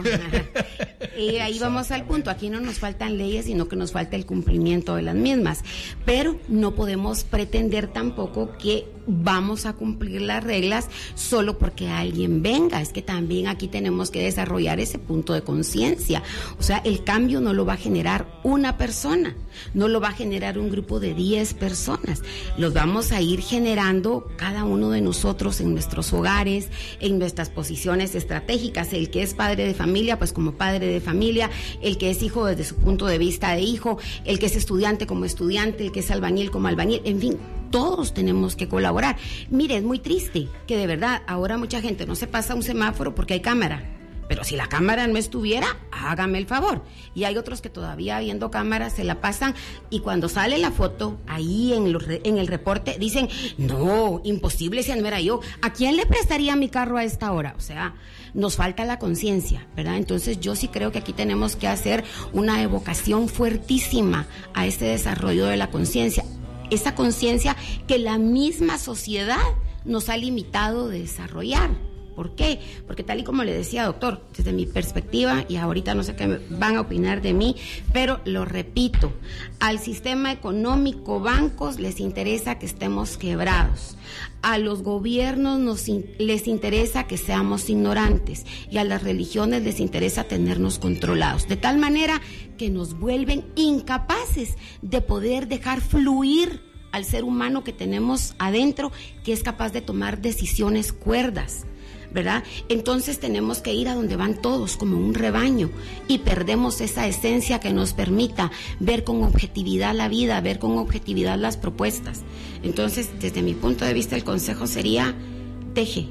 Speaker 2: y ahí vamos al punto. Aquí no nos faltan leyes, sino que nos falta el cumplimiento de las mismas. Pero no podemos pretender tampoco que vamos a cumplir las reglas solo porque alguien venga. Es que también aquí tenemos que desarrollar ese punto de conciencia. O sea, el cambio no lo va a generar una persona, no lo va a generar un grupo de 10 personas. Los vamos a ir generando cada uno de nosotros en nuestros hogares, en nuestras posiciones estratégicas. El que es padre de familia, pues como padre de familia, el que es hijo desde su punto de vista de hijo, el que es estudiante como estudiante, el que es albañil como albañil, en fin, todos tenemos que colaborar. Mire, es muy triste que de verdad ahora mucha gente no se pasa un semáforo porque hay cámara. Pero si la cámara no estuviera, hágame el favor. Y hay otros que todavía viendo cámaras se la pasan y cuando sale la foto ahí en, en el reporte dicen, no, imposible si no era yo. ¿A quién le prestaría mi carro a esta hora? O sea, nos falta la conciencia, ¿verdad? Entonces yo sí creo que aquí tenemos que hacer una evocación fuertísima a este desarrollo de la conciencia. Esa conciencia que la misma sociedad nos ha limitado de desarrollar. ¿Por qué? Porque tal y como le decía, doctor, desde mi perspectiva, y ahorita no sé qué van a opinar de mí, pero lo repito, al sistema económico, bancos, les interesa que estemos quebrados. A los gobiernos nos, les interesa que seamos ignorantes y a las religiones les interesa tenernos controlados, de tal manera que nos vuelven incapaces de poder dejar fluir al ser humano que tenemos adentro, que es capaz de tomar decisiones cuerdas. ¿Verdad? Entonces tenemos que ir a donde van todos, como un rebaño, y perdemos esa esencia que nos permita ver con objetividad la vida, ver con objetividad las propuestas. Entonces, desde mi punto de vista, el consejo sería, deje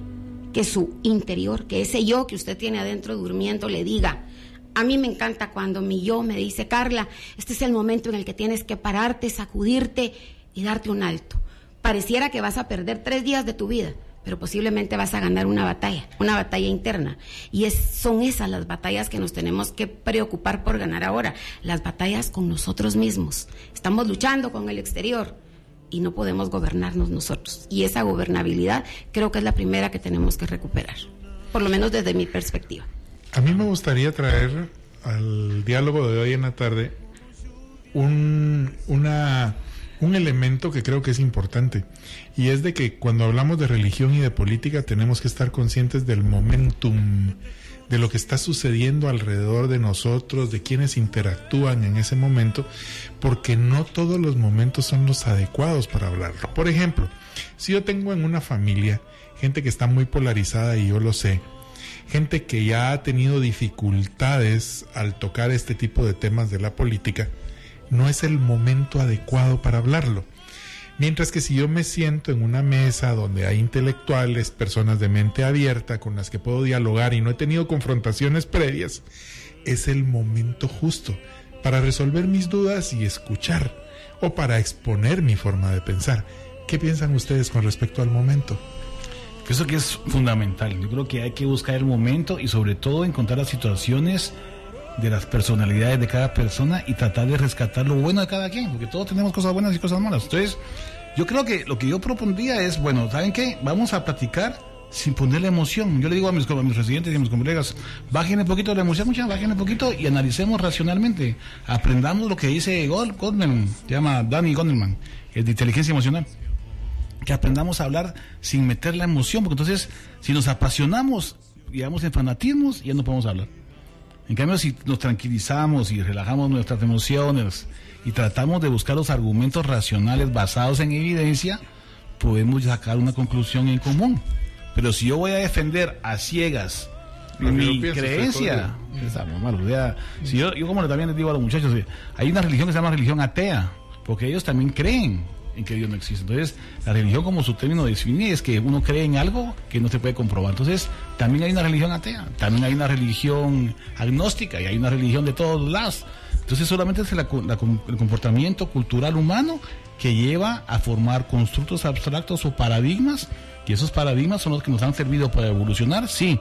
Speaker 2: que su interior, que ese yo que usted tiene adentro durmiendo, le diga, a mí me encanta cuando mi yo me dice, Carla, este es el momento en el que tienes que pararte, sacudirte y darte un alto. Pareciera que vas a perder tres días de tu vida, pero posiblemente vas a ganar una batalla, una batalla interna. Y es, son esas las batallas que nos tenemos que preocupar por ganar ahora, las batallas con nosotros mismos. Estamos luchando con el exterior y no podemos gobernarnos nosotros. Y esa gobernabilidad creo que es la primera que tenemos que recuperar, por lo menos desde mi perspectiva.
Speaker 3: A mí me gustaría traer al diálogo de hoy en la tarde un, una un elemento que creo que es importante y es de que cuando hablamos de religión y de política tenemos que estar conscientes del momentum, de lo que está sucediendo alrededor de nosotros, de quienes interactúan en ese momento, porque no todos los momentos son los adecuados para hablarlo. Por ejemplo, si yo tengo en una familia gente que está muy polarizada y yo lo sé, gente que ya ha tenido dificultades al tocar este tipo de temas de la política, no es el momento adecuado para hablarlo. Mientras que si yo me siento en una mesa donde hay intelectuales, personas de mente abierta con las que puedo dialogar y no he tenido confrontaciones previas, es el momento justo para resolver mis dudas y escuchar o para exponer mi forma de pensar. ¿Qué piensan ustedes con respecto al momento?
Speaker 4: Eso que es fundamental. Yo creo que hay que buscar el momento y sobre todo encontrar las situaciones de las personalidades de cada persona y tratar de rescatar lo bueno de cada quien, porque todos tenemos cosas buenas y cosas malas. Entonces, yo creo que lo que yo propondría es, bueno, ¿saben qué? Vamos a platicar sin ponerle emoción. Yo le digo a mis, a mis residentes y a mis colegas, bajen un poquito la emoción, mucha, bajen un poquito y analicemos racionalmente. Aprendamos lo que dice Goldman, se llama Danny Goldman, es de inteligencia emocional. Que aprendamos a hablar sin meter la emoción, porque entonces, si nos apasionamos, digamos, en fanatismos, ya no podemos hablar. En cambio, si nos tranquilizamos y relajamos nuestras emociones y tratamos de buscar los argumentos racionales basados en evidencia, podemos sacar una conclusión en común. Pero si yo voy a defender a ciegas mi creencia, si yo, yo como también les digo a los muchachos, hay una religión que se llama religión atea, porque ellos también creen en que Dios no existe. Entonces, la religión como su término define es que uno cree en algo que no se puede comprobar. Entonces, también hay una religión atea, también hay una religión agnóstica y hay una religión de todos lados. Entonces, solamente es el comportamiento cultural humano que lleva a formar constructos abstractos o paradigmas, y esos paradigmas son los que nos han servido para evolucionar, sí,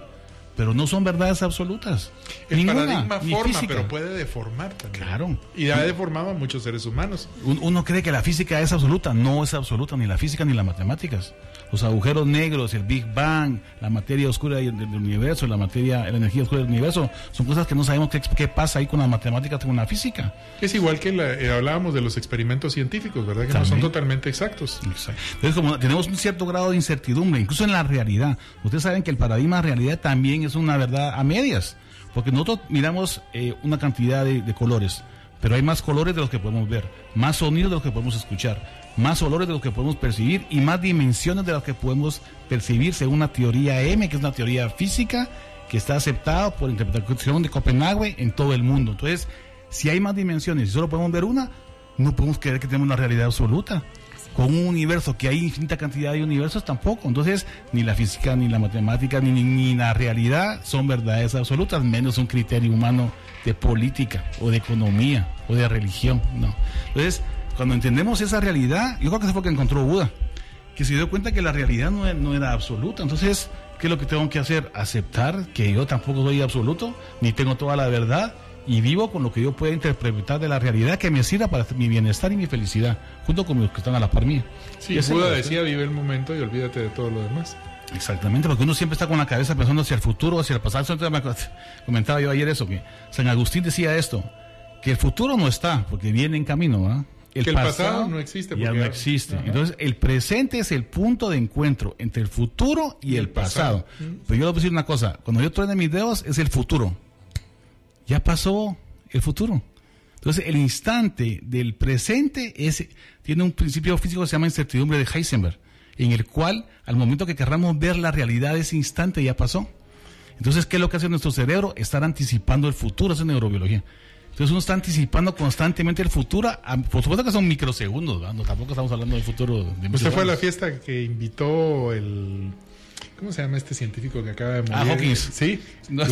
Speaker 4: pero no son verdades absolutas.
Speaker 3: El paradigma forma, pero puede deformar también.
Speaker 4: Claro.
Speaker 3: Y ha deformado a muchos seres humanos.
Speaker 4: Uno cree que la física es absoluta. No es absoluta, ni la física ni las matemáticas. Los agujeros negros, el Big Bang, la materia oscura del, universo, la materia, la energía oscura del universo, son cosas que no sabemos qué, qué pasa ahí con las matemáticas, con la física.
Speaker 3: Es igual que eh, hablábamos de los experimentos científicos, ¿verdad? Que no son totalmente exactos.
Speaker 4: Exacto. Entonces, como tenemos un cierto grado de incertidumbre, incluso en la realidad. Ustedes saben que el paradigma de realidad también es una verdad a medias, porque nosotros miramos eh, una cantidad de, colores, pero hay más colores de los que podemos ver, más sonidos de los que podemos escuchar, más olores de los que podemos percibir y más dimensiones de las que podemos percibir según una teoría M, que es una teoría física que está aceptada por interpretación de Copenhague en todo el mundo. Entonces, si hay más dimensiones y solo podemos ver una, no podemos creer que tenemos una realidad absoluta. con un universo que hay infinita cantidad de universos tampoco. Entonces, ni la física, ni la matemática, ni, ni, la realidad son verdades absolutas, menos un criterio humano de política o de economía o de religión. No. Entonces, cuando entendemos esa realidad, yo creo que eso fue lo que encontró Buda, que se dio cuenta que la realidad no, no era absoluta. Entonces, ¿qué es lo que tengo que hacer? Aceptar que yo tampoco soy absoluto, ni tengo toda la verdad, y vivo con lo que yo pueda interpretar de la realidad que me sirva para mi bienestar y mi felicidad, junto con los que están a la par mía.
Speaker 3: Sí, Buda decía, vive el momento y olvídate de todo lo demás.
Speaker 4: Exactamente, porque uno siempre está con la cabeza pensando hacia el futuro, hacia el pasado. Comentaba yo ayer eso, que San Agustín decía esto, que el futuro no está, porque viene en camino,
Speaker 3: El, que el pasado, no existe.
Speaker 4: Ya no existe. Entonces, el presente es el punto de encuentro entre el futuro y, el, pasado. Pero yo le voy a decir una cosa, cuando yo truene mis dedos es el futuro ya pasó el futuro. Entonces, el instante del presente es, tiene un principio físico que se llama incertidumbre de Heisenberg, en el cual, al momento que querramos ver la realidad, ese instante ya pasó. Entonces, ¿qué es lo que hace nuestro cerebro? Estar anticipando el futuro, eso es neurobiología. Entonces uno está anticipando constantemente el futuro, por supuesto que son microsegundos, ¿no? tampoco estamos hablando del futuro. De
Speaker 3: Usted fue a la fiesta que invitó el ¿Cómo se llama este científico que acaba de morir? Ah,
Speaker 4: Hawkins.
Speaker 3: Sí. No,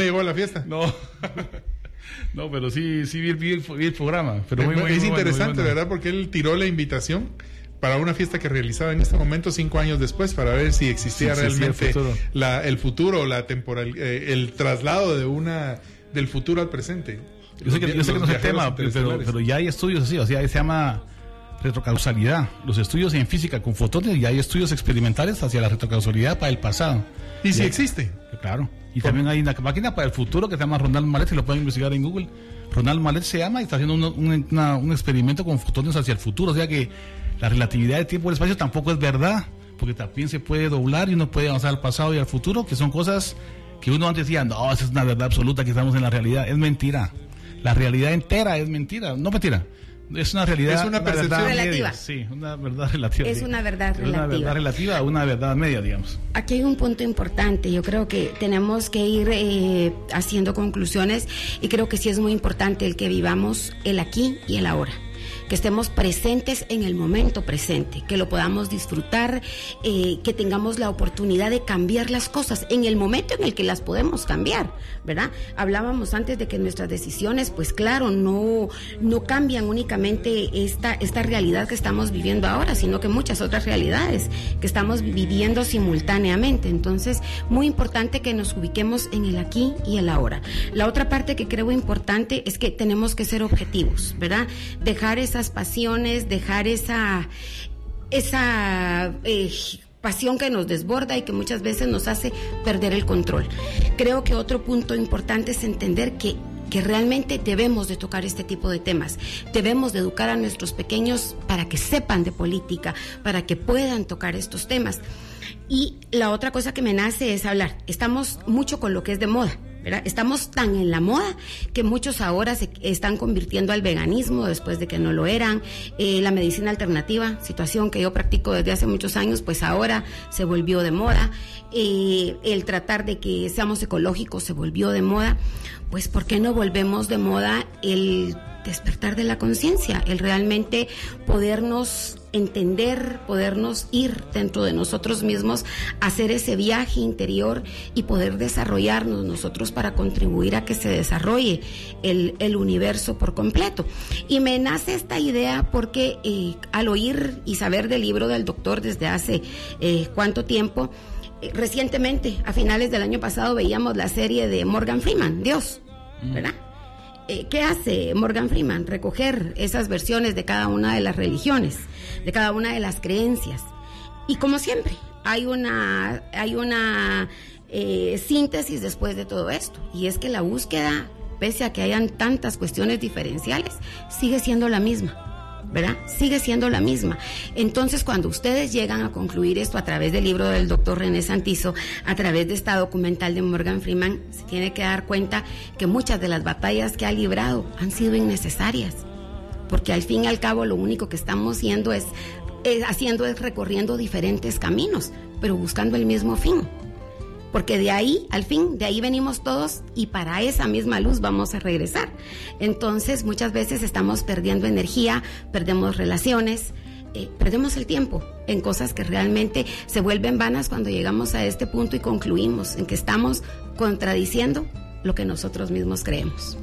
Speaker 3: llegó a la fiesta.
Speaker 4: No. no, pero sí, sí vi, el, programa. Pero muy,
Speaker 3: es interesante, ¿verdad? Porque él tiró la invitación para una fiesta que realizaba en este momento cinco años después para ver si existía realmente el futuro, la, el futuro la temporal, eh, el traslado de una del futuro al presente.
Speaker 4: Yo sé que, yo sé que no es el tema, pero, pero, ya hay estudios así, o sea, se llama retrocausalidad. Los estudios en física con fotones y hay estudios experimentales hacia la retrocausalidad para el pasado.
Speaker 3: ¿Y si existe?
Speaker 4: Claro. Y también hay una máquina para el futuro que se llama Ronald Mallet, si lo pueden investigar en Google. Ronald Mallet se llama y está haciendo un, un experimento con fotones hacia el futuro. O sea que la relatividad del tiempo y el espacio tampoco es verdad, porque también se puede doblar y uno puede avanzar al pasado y al futuro, que son cosas que uno antes decía, no, esa es una verdad absoluta que estamos en la realidad. Es mentira. La realidad entera es mentira. No mentira es una realidad.
Speaker 3: Es una percepción
Speaker 2: relativa.
Speaker 4: sí, una verdad relativa.
Speaker 2: Es una verdad relativa.
Speaker 4: Una verdad relativa a una verdad media, digamos.
Speaker 2: Aquí hay un punto importante. Yo creo que tenemos que ir eh, haciendo conclusiones y creo que sí es muy importante el que vivamos el aquí y el ahora que estemos presentes en el momento presente, que lo podamos disfrutar, eh, que tengamos la oportunidad de cambiar las cosas en el momento en el que las podemos cambiar, ¿verdad? Hablábamos antes de que nuestras decisiones, pues claro, no, no cambian únicamente esta, esta realidad que estamos viviendo ahora, sino que muchas otras realidades que estamos viviendo simultáneamente. Entonces, muy importante que nos ubiquemos en el aquí y el ahora. La otra parte que creo importante es que tenemos que ser objetivos, ¿verdad? Dejar esa pasiones, dejar esa, esa eh, pasión que nos desborda y que muchas veces nos hace perder el control. Creo que otro punto importante es entender que que realmente debemos de tocar este tipo de temas. Debemos de educar a nuestros pequeños para que sepan de política, para que puedan tocar estos temas. Y la otra cosa que me nace es hablar. Estamos mucho con lo que es de moda. Estamos tan en la moda que muchos ahora se están convirtiendo al veganismo después de que no lo eran. Eh, la medicina alternativa, situación que yo practico desde hace muchos años, pues ahora se volvió de moda. Eh, el tratar de que seamos ecológicos se volvió de moda. Pues ¿por qué no volvemos de moda el despertar de la conciencia, el realmente podernos entender, podernos ir dentro de nosotros mismos, hacer ese viaje interior y poder desarrollarnos nosotros para contribuir a que se desarrolle el, universo por completo. Y me nace esta idea porque eh, al oír y saber del libro del doctor desde hace eh, cuánto tiempo, eh, recientemente, a finales del año pasado, veíamos la serie de Morgan Freeman, Dios, mm. Eh, ¿qué hace Morgan Freeman? Recoger esas versiones de cada una de las religiones, de cada una de las creencias. Y como siempre, hay una, hay una eh, síntesis después de todo esto. Y es que la búsqueda, pese a que hayan tantas cuestiones diferenciales, sigue siendo la misma. ¿Verdad? Sigue siendo la misma. Entonces, cuando ustedes llegan a concluir esto a través del libro del doctor René Santizo, a través de esta documental de Morgan Freeman, se tiene que dar cuenta que muchas de las batallas que ha librado han sido innecesarias. Porque al fin y al cabo lo único que estamos haciendo es, haciendo es recorriendo diferentes caminos, pero buscando el mismo fin porque de ahí, al fin, de ahí venimos todos y para esa misma luz vamos a regresar. Entonces, muchas veces estamos perdiendo energía, perdemos relaciones, eh, perdemos el tiempo en cosas que realmente se vuelven vanas cuando llegamos a este punto y concluimos en que estamos contradiciendo lo que nosotros mismos creemos.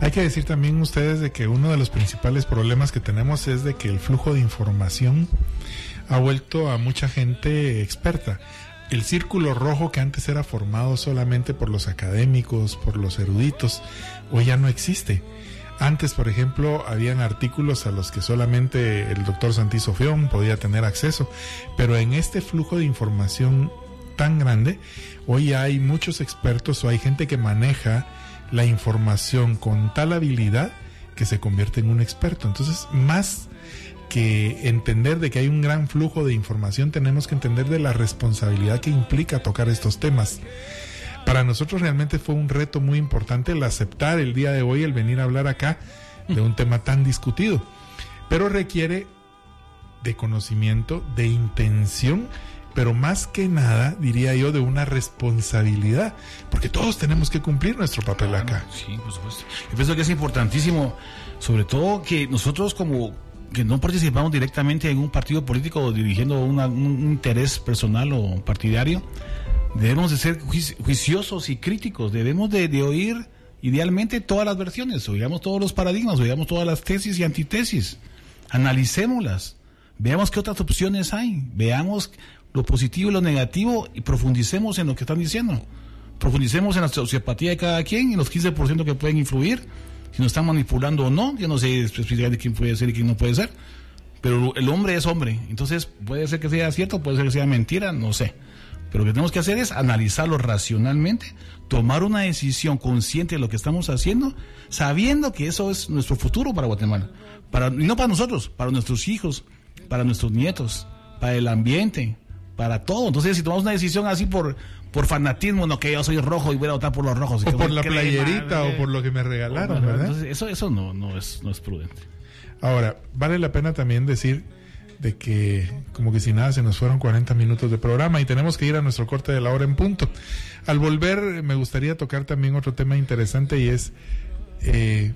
Speaker 3: Hay que decir también ustedes de que uno de los principales problemas que tenemos es de que el flujo de información ha vuelto a mucha gente experta. El círculo rojo que antes era formado solamente por los académicos, por los eruditos, hoy ya no existe. Antes, por ejemplo, habían artículos a los que solamente el doctor Santizo Feón podía tener acceso, pero en este flujo de información tan grande, hoy hay muchos expertos o hay gente que maneja la información con tal habilidad que se convierte en un experto. Entonces, más que entender de que hay un gran flujo de información, tenemos que entender de la responsabilidad que implica tocar estos temas. Para nosotros realmente fue un reto muy importante el aceptar el día de hoy, el venir a hablar acá de un tema tan discutido, pero requiere de conocimiento, de intención pero más que nada, diría yo, de una responsabilidad, porque todos tenemos que cumplir nuestro papel acá.
Speaker 4: Sí, por supuesto. Yo pienso que es importantísimo, sobre todo que nosotros como que no participamos directamente en un partido político dirigiendo un interés personal o partidario, debemos de ser juiciosos y críticos, debemos de, oír idealmente todas las versiones, oigamos todos los paradigmas, oigamos todas las tesis y antitesis, analicémoslas, veamos qué otras opciones hay, veamos lo positivo y lo negativo y profundicemos en lo que están diciendo. Profundicemos en la sociopatía de cada quien y los 15% que pueden influir, si nos están manipulando o no. Yo no sé específicamente quién puede ser y quién no puede ser, pero el hombre es hombre. Entonces puede ser que sea cierto, puede ser que sea mentira, no sé. Pero lo que tenemos que hacer es analizarlo racionalmente, tomar una decisión consciente de lo que estamos haciendo, sabiendo que eso es nuestro futuro para Guatemala. Para, y no para nosotros, para nuestros hijos, para nuestros nietos, para el ambiente, para todo. Entonces, si tomamos una decisión así por, por fanatismo, no que yo soy rojo y voy a votar por los rojos.
Speaker 3: O por la playerita o por lo que me regalaron, ¿verdad?
Speaker 4: Entonces, eso, eso no, no, es, no es prudente.
Speaker 3: Ahora, vale la pena también decir de que como que si nada se nos fueron 40 minutos de programa y tenemos que ir a nuestro corte de la hora en punto. Al volver me gustaría tocar también otro tema interesante y es eh,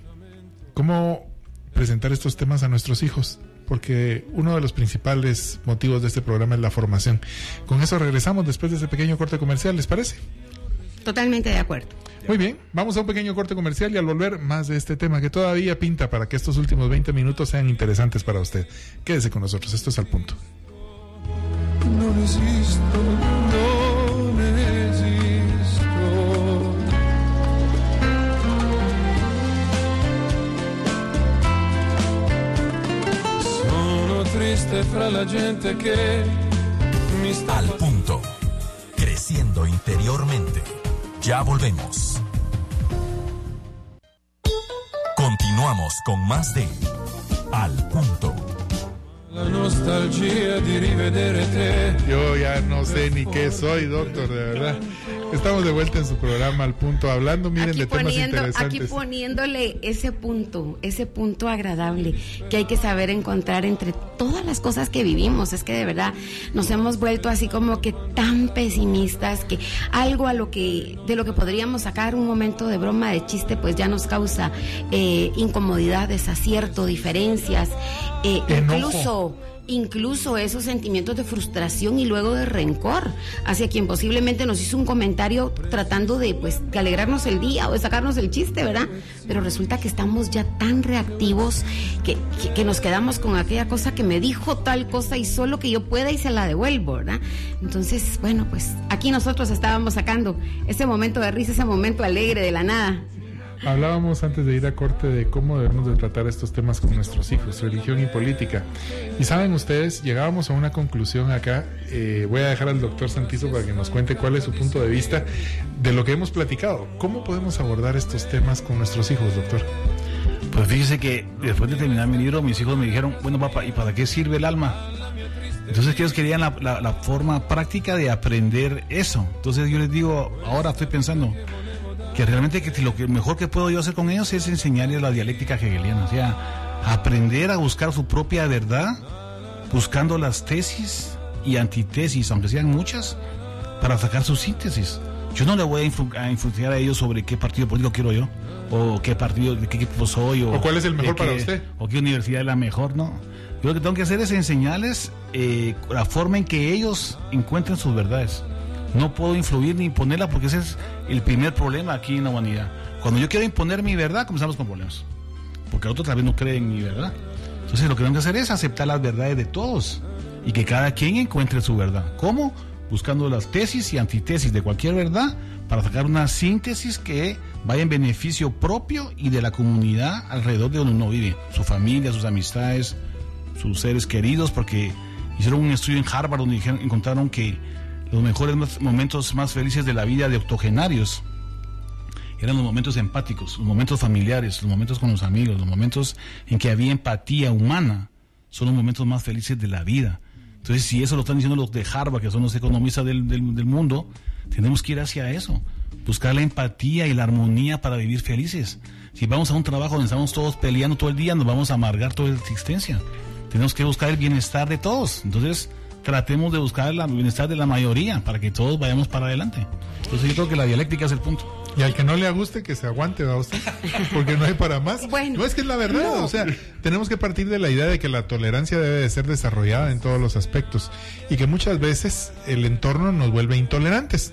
Speaker 3: cómo presentar estos temas a nuestros hijos porque uno de los principales motivos de este programa es la formación. Con eso regresamos después de ese pequeño corte comercial, ¿les parece?
Speaker 2: Totalmente de acuerdo.
Speaker 3: Muy bien, vamos a un pequeño corte comercial y al volver más de este tema que todavía pinta para que estos últimos 20 minutos sean interesantes para usted. Quédese con nosotros, esto es al punto. No
Speaker 1: la gente que Al punto. Creciendo interiormente. Ya volvemos. Continuamos con más de Al punto.
Speaker 3: La nostalgia de rivedere Yo ya no sé ni qué soy, doctor, de verdad. Estamos de vuelta en su programa al punto, hablando, miren, de temas interesantes.
Speaker 2: Aquí poniéndole ese punto, ese punto agradable que hay que saber encontrar entre todas las cosas que vivimos. Es que de verdad nos hemos vuelto así como que tan pesimistas que algo a lo que, de lo que podríamos sacar un momento de broma, de chiste, pues ya nos causa eh, incomodidad, desacierto, diferencias, eh, incluso incluso esos sentimientos de frustración y luego de rencor hacia quien posiblemente nos hizo un comentario tratando de pues de alegrarnos el día o de sacarnos el chiste, ¿verdad? Pero resulta que estamos ya tan reactivos que, que, nos quedamos con aquella cosa que me dijo tal cosa y solo que yo pueda y se la devuelvo, ¿verdad? Entonces, bueno, pues aquí nosotros estábamos sacando ese momento de risa, ese momento alegre de la nada.
Speaker 3: Hablábamos antes de ir a corte de cómo debemos de tratar estos temas con nuestros hijos, religión y política. Y saben ustedes, llegábamos a una conclusión acá. Eh, voy a dejar al doctor Santizo para que nos cuente cuál es su punto de vista de lo que hemos platicado. ¿Cómo podemos abordar estos temas con nuestros hijos, doctor?
Speaker 4: Pues fíjese que después de terminar mi libro, mis hijos me dijeron, bueno papá, ¿y para qué sirve el alma? Entonces ellos querían la, la forma práctica de aprender eso. Entonces yo les digo, ahora estoy pensando, que realmente que lo que mejor que puedo yo hacer con ellos es enseñarles la dialéctica hegeliana, o sea, aprender a buscar su propia verdad, buscando las tesis y antitesis, aunque sean muchas, para sacar su síntesis. Yo no le voy a, influenciar a ellos sobre qué partido político quiero yo, o qué partido, de qué equipo soy,
Speaker 3: o, cuál es el mejor para usted,
Speaker 4: o qué universidad es la mejor, ¿no? Yo lo que tengo que hacer es enseñarles eh, la forma en que ellos encuentren sus verdades. No puedo influir ni imponerla porque ese es el primer problema aquí en la humanidad. Cuando yo quiero imponer mi verdad, comenzamos con problemas. Porque el otro tal vez no cree en mi verdad. Entonces lo que tengo que hacer es aceptar las verdades de todos y que cada quien encuentre su verdad. ¿Cómo? Buscando las tesis y antitesis de cualquier verdad para sacar una síntesis que vaya en beneficio propio y de la comunidad alrededor de donde uno vive, su familia, sus amistades, sus seres queridos, porque hicieron un estudio en Harvard donde encontraron que los mejores momentos más felices de la vida de octogenarios eran los momentos empáticos, los momentos familiares, los momentos con los amigos, los momentos en que había empatía humana, son los momentos más felices de la vida. Entonces, si eso lo están diciendo los de Harvard, que son los economistas del, del, mundo, tenemos que ir hacia eso, buscar la empatía y la armonía para vivir felices. Si vamos a un trabajo donde estamos todos peleando todo el día, nos vamos a amargar toda la existencia. Tenemos que buscar el bienestar de todos. Entonces, tratemos de buscar el bienestar de la mayoría para que todos vayamos para adelante. Entonces, yo creo que la dialéctica es el punto.
Speaker 3: Y al que no le guste, que se aguante, ¿va usted? Porque no hay para más. Bueno, no es que es la verdad. O sea, tenemos que partir de la idea de que la tolerancia debe de ser desarrollada en todos los aspectos y que muchas veces el entorno nos vuelve intolerantes.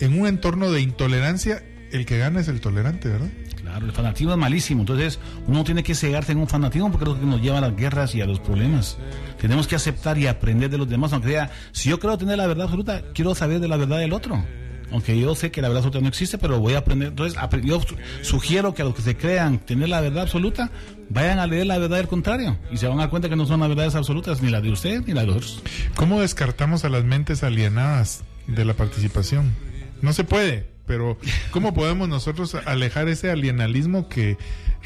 Speaker 3: En un entorno de intolerancia, el que gana es el tolerante, ¿verdad?
Speaker 4: El fanatismo es malísimo. Entonces, uno tiene que cegarse en un fanatismo porque es lo que nos lleva a las guerras y a los problemas. Tenemos que aceptar y aprender de los demás. Aunque sea, si yo quiero tener la verdad absoluta, quiero saber de la verdad del otro aunque yo sé que la verdad absoluta no existe, pero voy a aprender. Entonces, yo sugiero que a los que se crean tener la verdad absoluta, vayan a leer la verdad del contrario y se van a dar cuenta que no son las verdades absolutas, ni la de usted ni la de otros.
Speaker 3: ¿Cómo descartamos a las mentes alienadas de la participación? No se puede, pero ¿cómo podemos nosotros alejar ese alienalismo que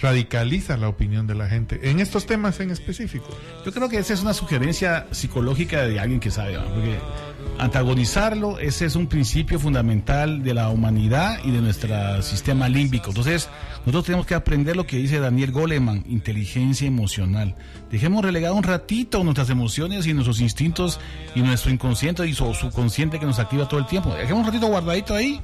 Speaker 3: radicaliza la opinión de la gente en estos temas en específico?
Speaker 4: Yo creo que esa es una sugerencia psicológica de alguien que sabe, porque antagonizarlo, ese es un principio fundamental de la humanidad y de nuestro sistema límbico. Entonces, nosotros tenemos que aprender lo que dice Daniel Goleman, inteligencia emocional. Dejemos relegado un ratito nuestras emociones y nuestros instintos y nuestro inconsciente y su subconsciente que nos activa todo el tiempo. Dejemos un ratito guardadito ahí,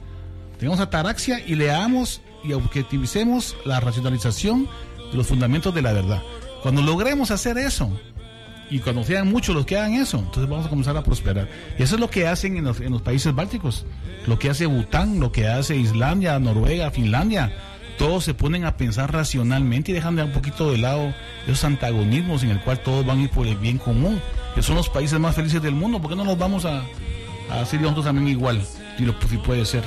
Speaker 4: tengamos ataraxia y leamos y objetivicemos la racionalización de los fundamentos de la verdad. Cuando logremos hacer eso, y cuando sean muchos los que hagan eso, entonces vamos a comenzar a prosperar. Y eso es lo que hacen en los, los países bálticos, lo que hace Bután, lo que hace Islandia, Noruega, Finlandia. Todos se ponen a pensar racionalmente y dejan de un poquito de lado esos antagonismos en el cual todos van a ir por el bien común, que son los países más felices del mundo. ¿Por qué no nos vamos a, a hacer nosotros también igual? Si, lo, si puede ser.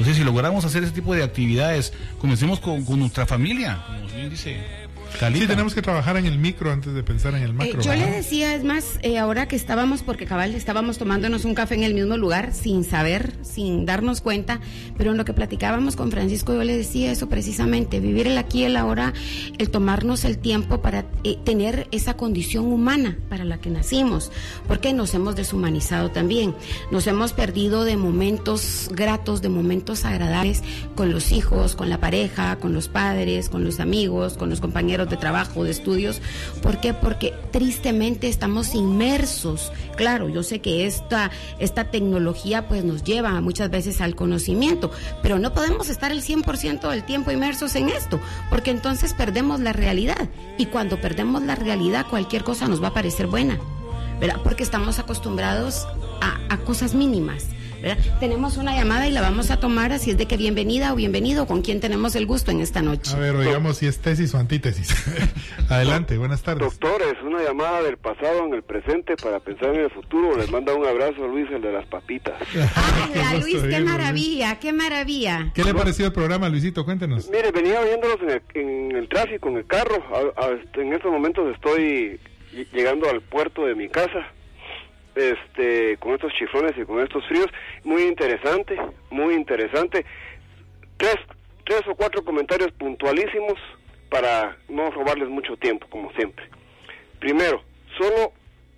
Speaker 4: Entonces, si logramos hacer ese tipo de actividades, comencemos con, nuestra familia, como bien dice
Speaker 3: Sí, tenemos que trabajar en el micro antes de pensar en el macro.
Speaker 2: Eh, yo le decía, es más, eh, ahora que estábamos, porque cabal estábamos tomándonos un café en el mismo lugar, sin saber, sin darnos cuenta, pero en lo que platicábamos con Francisco, yo le decía eso precisamente, vivir el aquí y el ahora, el tomarnos el tiempo para eh, tener esa condición humana para la que nacimos, porque nos hemos deshumanizado también, nos hemos perdido de momentos gratos, de momentos agradables con los hijos, con la pareja, con los padres, con los amigos, con los compañeros de trabajo, de estudios. ¿Por qué? Porque tristemente estamos inmersos. Claro, yo sé que esta, esta tecnología pues nos lleva muchas veces al conocimiento, pero no podemos estar el 100% del tiempo inmersos en esto, porque entonces perdemos la realidad. Y cuando perdemos la realidad, cualquier cosa nos va a parecer buena, ¿verdad? Porque estamos acostumbrados a, a cosas mínimas. Tenemos una llamada y la vamos a tomar, así es de que bienvenida o bienvenido, con quien tenemos el gusto en esta noche.
Speaker 3: A ver, oigamos si es tesis o antítesis. Adelante, buenas tardes.
Speaker 5: Doctores, una llamada del pasado en el presente para pensar en el futuro. Les manda un abrazo a Luis, el de las papitas.
Speaker 2: Ay, Luis, qué maravilla, qué maravilla.
Speaker 3: ¿Qué le pareció el programa, Luisito? Cuéntenos.
Speaker 5: Mire, venía oyéndolos en el, tráfico, en el carro. en estos momentos estoy llegando al puerto de mi casa este, con estos chiflones y con estos fríos. Muy interesante, muy interesante. Tres, tres o cuatro comentarios puntualísimos para no robarles mucho tiempo, como siempre. Primero, solo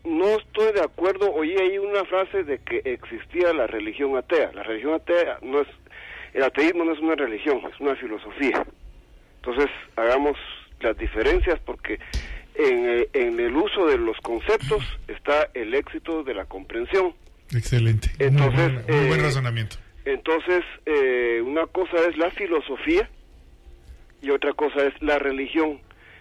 Speaker 5: no estoy de acuerdo, oí ahí una frase de que existía la religión atea. La religión atea no es, el ateísmo no es una religión, es una filosofía. Entonces, hagamos las diferencias porque en, en, el uso de los conceptos está el éxito de la comprensión.
Speaker 3: Excelente. Entonces, muy, buen, eh, razonamiento.
Speaker 5: Entonces, eh, una cosa es la filosofía y otra cosa es la religión.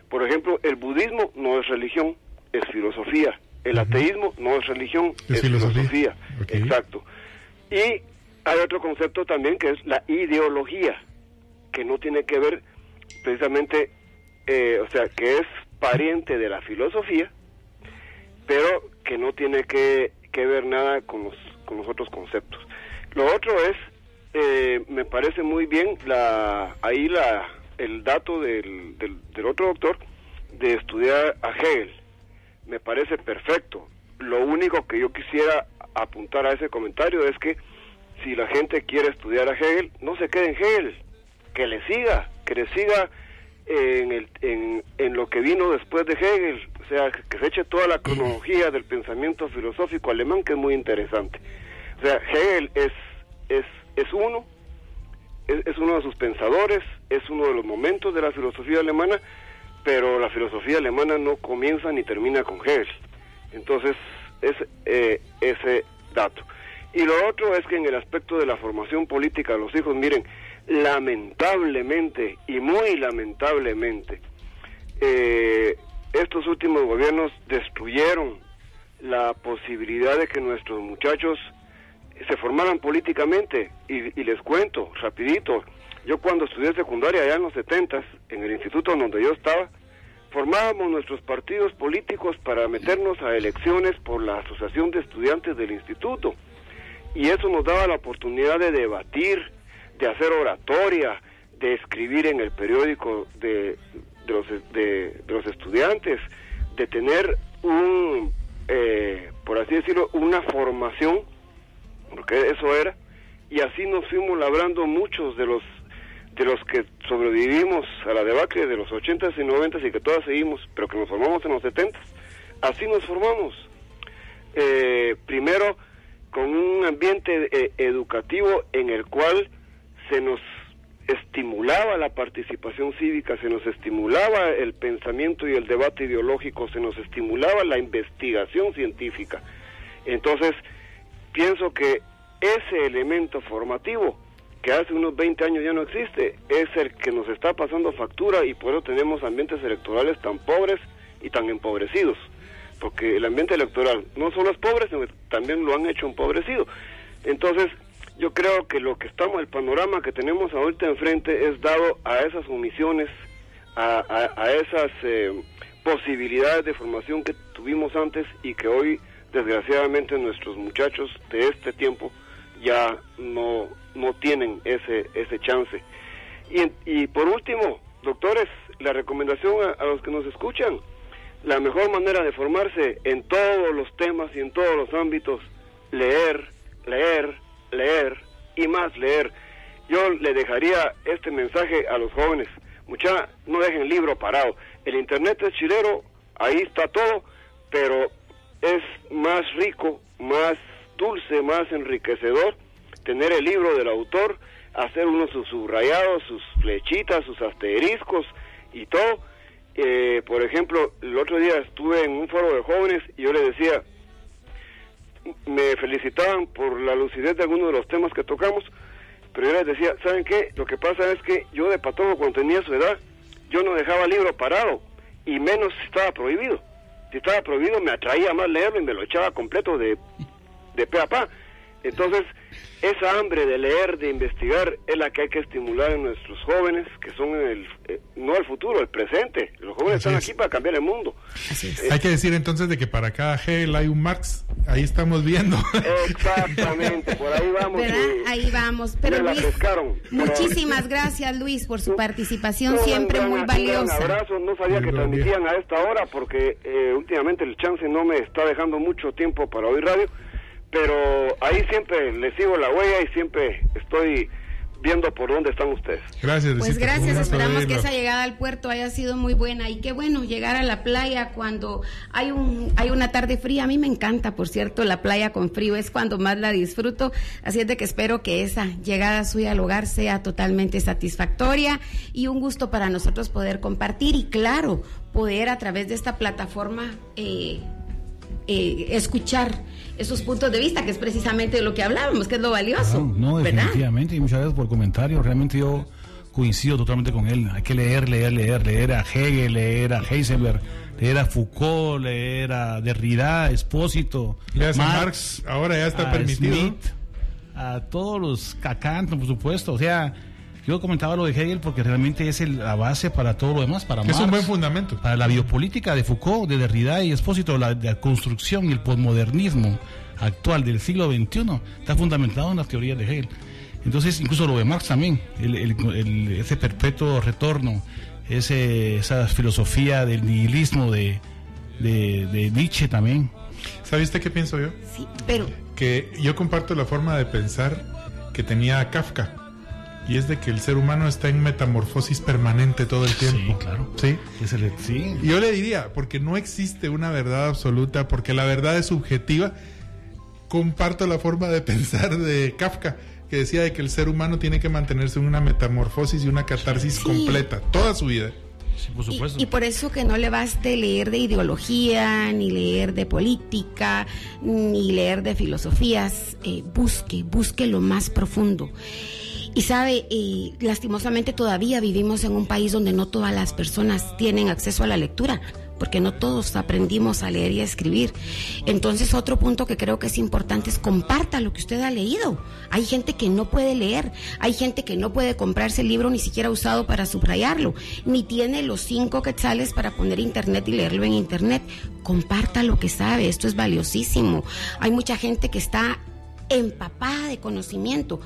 Speaker 5: Por ejemplo, el budismo no es religión, es filosofía. El ateísmo no es religión,
Speaker 3: Es
Speaker 5: es,
Speaker 3: filosofía.
Speaker 5: Exacto. Y hay otro concepto también que es la ideología, que no tiene que ver precisamente, eh, o sea, que es pariente de la filosofía, pero que no tiene que, que ver nada con los, con los otros conceptos. Lo otro es, eh, me parece muy bien la ahí la el dato del, del, del otro doctor de estudiar a Hegel. Me parece perfecto. Lo único que yo quisiera apuntar a ese comentario es que si la gente quiere estudiar a Hegel, no se quede en Hegel, que le siga, que le siga en, el, en, lo que vino después de Hegel, o sea, que se eche toda la cronología del pensamiento filosófico alemán, que es muy interesante. O sea, Hegel es, es, es uno, es, es uno de sus pensadores, es uno de los momentos de la filosofía alemana, pero la filosofía alemana no comienza ni termina con Hegel. Entonces, es eh, ese dato. Y lo otro es que en el aspecto de la formación política de los hijos, miren, lamentablemente y muy lamentablemente, eh, estos últimos gobiernos destruyeron la posibilidad de que nuestros muchachos se formaran políticamente. Y, y les cuento, rapidito, yo cuando estudié secundaria allá en los 70 en el instituto donde yo estaba, formábamos nuestros partidos políticos para meternos a elecciones por la Asociación de Estudiantes del instituto. Y eso nos daba la oportunidad de debatir, de hacer oratoria, de escribir en el periódico de, los, de, los estudiantes, de tener un, eh, por así decirlo, una formación, porque eso era, y así nos fuimos labrando muchos de los de los que sobrevivimos a la debacle de los 80s y 90s y que todas seguimos, pero que nos formamos en los 70s. Así nos formamos. Eh, primero, con un ambiente eh, educativo en el cual se nos estimulaba la participación cívica, se nos estimulaba el pensamiento y el debate ideológico, se nos estimulaba la investigación científica. Entonces, pienso que ese elemento formativo que hace unos 20 años ya no existe, es el que nos está pasando factura y por eso tenemos ambientes electorales tan pobres y tan empobrecidos. Porque el ambiente electoral no solo es pobre, sino que también lo han hecho empobrecido. Entonces, yo creo que lo que estamos, el panorama que tenemos ahorita enfrente es dado a esas omisiones, a, esas eh, posibilidades de formación que tuvimos antes y que hoy, desgraciadamente, nuestros muchachos de este tiempo ya no, no tienen ese, ese chance. Y, y por último, doctores, la recomendación a, los que nos escuchan, la mejor manera de formarse en todos los temas y en todos los ámbitos, leer, leer, leer y más leer. Yo le dejaría este mensaje a los jóvenes. Mucha, no dejen el libro parado. El internet es chilero, ahí está todo, pero es más rico, más dulce, más enriquecedor tener el libro del autor, hacer uno sus subrayados, sus flechitas, sus asteriscos y todo. Eh, por ejemplo, el otro día estuve en un foro de jóvenes y yo les decía, me felicitaban por la lucidez de algunos de los temas que tocamos, pero yo les decía, ¿saben qué? Lo que pasa es que yo de patojo cuando tenía su edad, yo no dejaba el libro parado, y menos si estaba prohibido. Si estaba prohibido me atraía más leerlo y me lo echaba completo de, de pe a pa. Entonces, esa hambre de leer, de investigar, es la que hay que estimular en nuestros jóvenes, que son el, eh, no el futuro, el presente. Los jóvenes
Speaker 3: Así
Speaker 5: están
Speaker 3: es.
Speaker 5: aquí para cambiar el mundo.
Speaker 2: Así es.
Speaker 5: Eh,
Speaker 3: Hay que decir entonces de que para cada Hegel hay un Marx. Ahí estamos viendo.
Speaker 5: Exactamente, por ahí vamos.
Speaker 2: ¿Verdad?
Speaker 5: y-
Speaker 2: Ahí vamos. Pero Luis, muchísimas gracias Luis por su participación
Speaker 5: Un
Speaker 2: siempre
Speaker 5: gran-
Speaker 2: muy
Speaker 5: Un
Speaker 2: valiosa.
Speaker 5: abrazo, no sabía
Speaker 3: Muy
Speaker 5: que transmitían a esta hora porque eh, últimamente el chance no me está dejando mucho tiempo para oír radio, pero ahí siempre le sigo la huella y siempre estoy viendo por dónde están ustedes.
Speaker 3: Gracias.
Speaker 2: Pues gracias, esperamos que esa llegada al puerto haya sido muy buena y qué bueno llegar a la playa cuando hay un hay una tarde fría. A mí me encanta, por cierto, la playa con frío es cuando más la disfruto. Así es de que espero que esa llegada suya al hogar sea totalmente satisfactoria y un gusto para nosotros poder compartir y claro poder a través de esta plataforma eh, eh, escuchar esos puntos de vista, que es precisamente de lo que hablábamos, que es lo valioso.
Speaker 4: No, no,
Speaker 2: ¿verdad?
Speaker 4: definitivamente, y muchas gracias por el comentario. Realmente yo coincido totalmente con él. Hay que leer, leer, leer, leer a Hegel, leer a Heisenberg, leer a Foucault, leer a Derrida, Espósito,
Speaker 3: Marx, Marx, ahora ya está permitido.
Speaker 4: Smith, a todos los Kant, por supuesto. O sea, yo comentaba lo de Hegel porque realmente es el, la base para todo lo demás, para
Speaker 3: Es un buen fundamento.
Speaker 4: Para la biopolítica de Foucault, de Derrida y Espósito, la, la construcción y el posmodernismo actual del siglo XXI está fundamentado en las teorías de Hegel. Entonces, incluso lo de Marx también, el, el, el, ese perpetuo retorno, ese, esa filosofía del nihilismo de, de, de Nietzsche también.
Speaker 3: ¿Sabe usted qué pienso yo?
Speaker 2: Sí, pero...
Speaker 3: Que yo comparto la forma de pensar que tenía Kafka. Y es de que el ser humano está en metamorfosis permanente todo el tiempo.
Speaker 4: Sí, claro.
Speaker 3: Sí.
Speaker 4: Es el, sí.
Speaker 3: Yo le diría, porque no existe una verdad absoluta, porque la verdad es subjetiva. Comparto la forma de pensar de Kafka que decía de que el ser humano tiene que mantenerse en una metamorfosis y una catarsis sí. completa toda su vida.
Speaker 4: Sí, por supuesto.
Speaker 2: Y, y, por eso que no le baste leer de ideología, ni leer de política, ni leer de filosofías. Eh, busque, busque lo más profundo. Y sabe, eh, lastimosamente todavía vivimos en un país donde no todas las personas tienen acceso a la lectura porque no todos aprendimos a leer y a escribir. Entonces, otro punto que creo que es importante es comparta lo que usted ha leído. Hay gente que no puede leer, hay gente que no puede comprarse el libro ni siquiera usado para subrayarlo, ni tiene los cinco quetzales para poner internet y leerlo en internet. Comparta lo que sabe, esto es valiosísimo. Hay mucha gente que está empapada de conocimiento,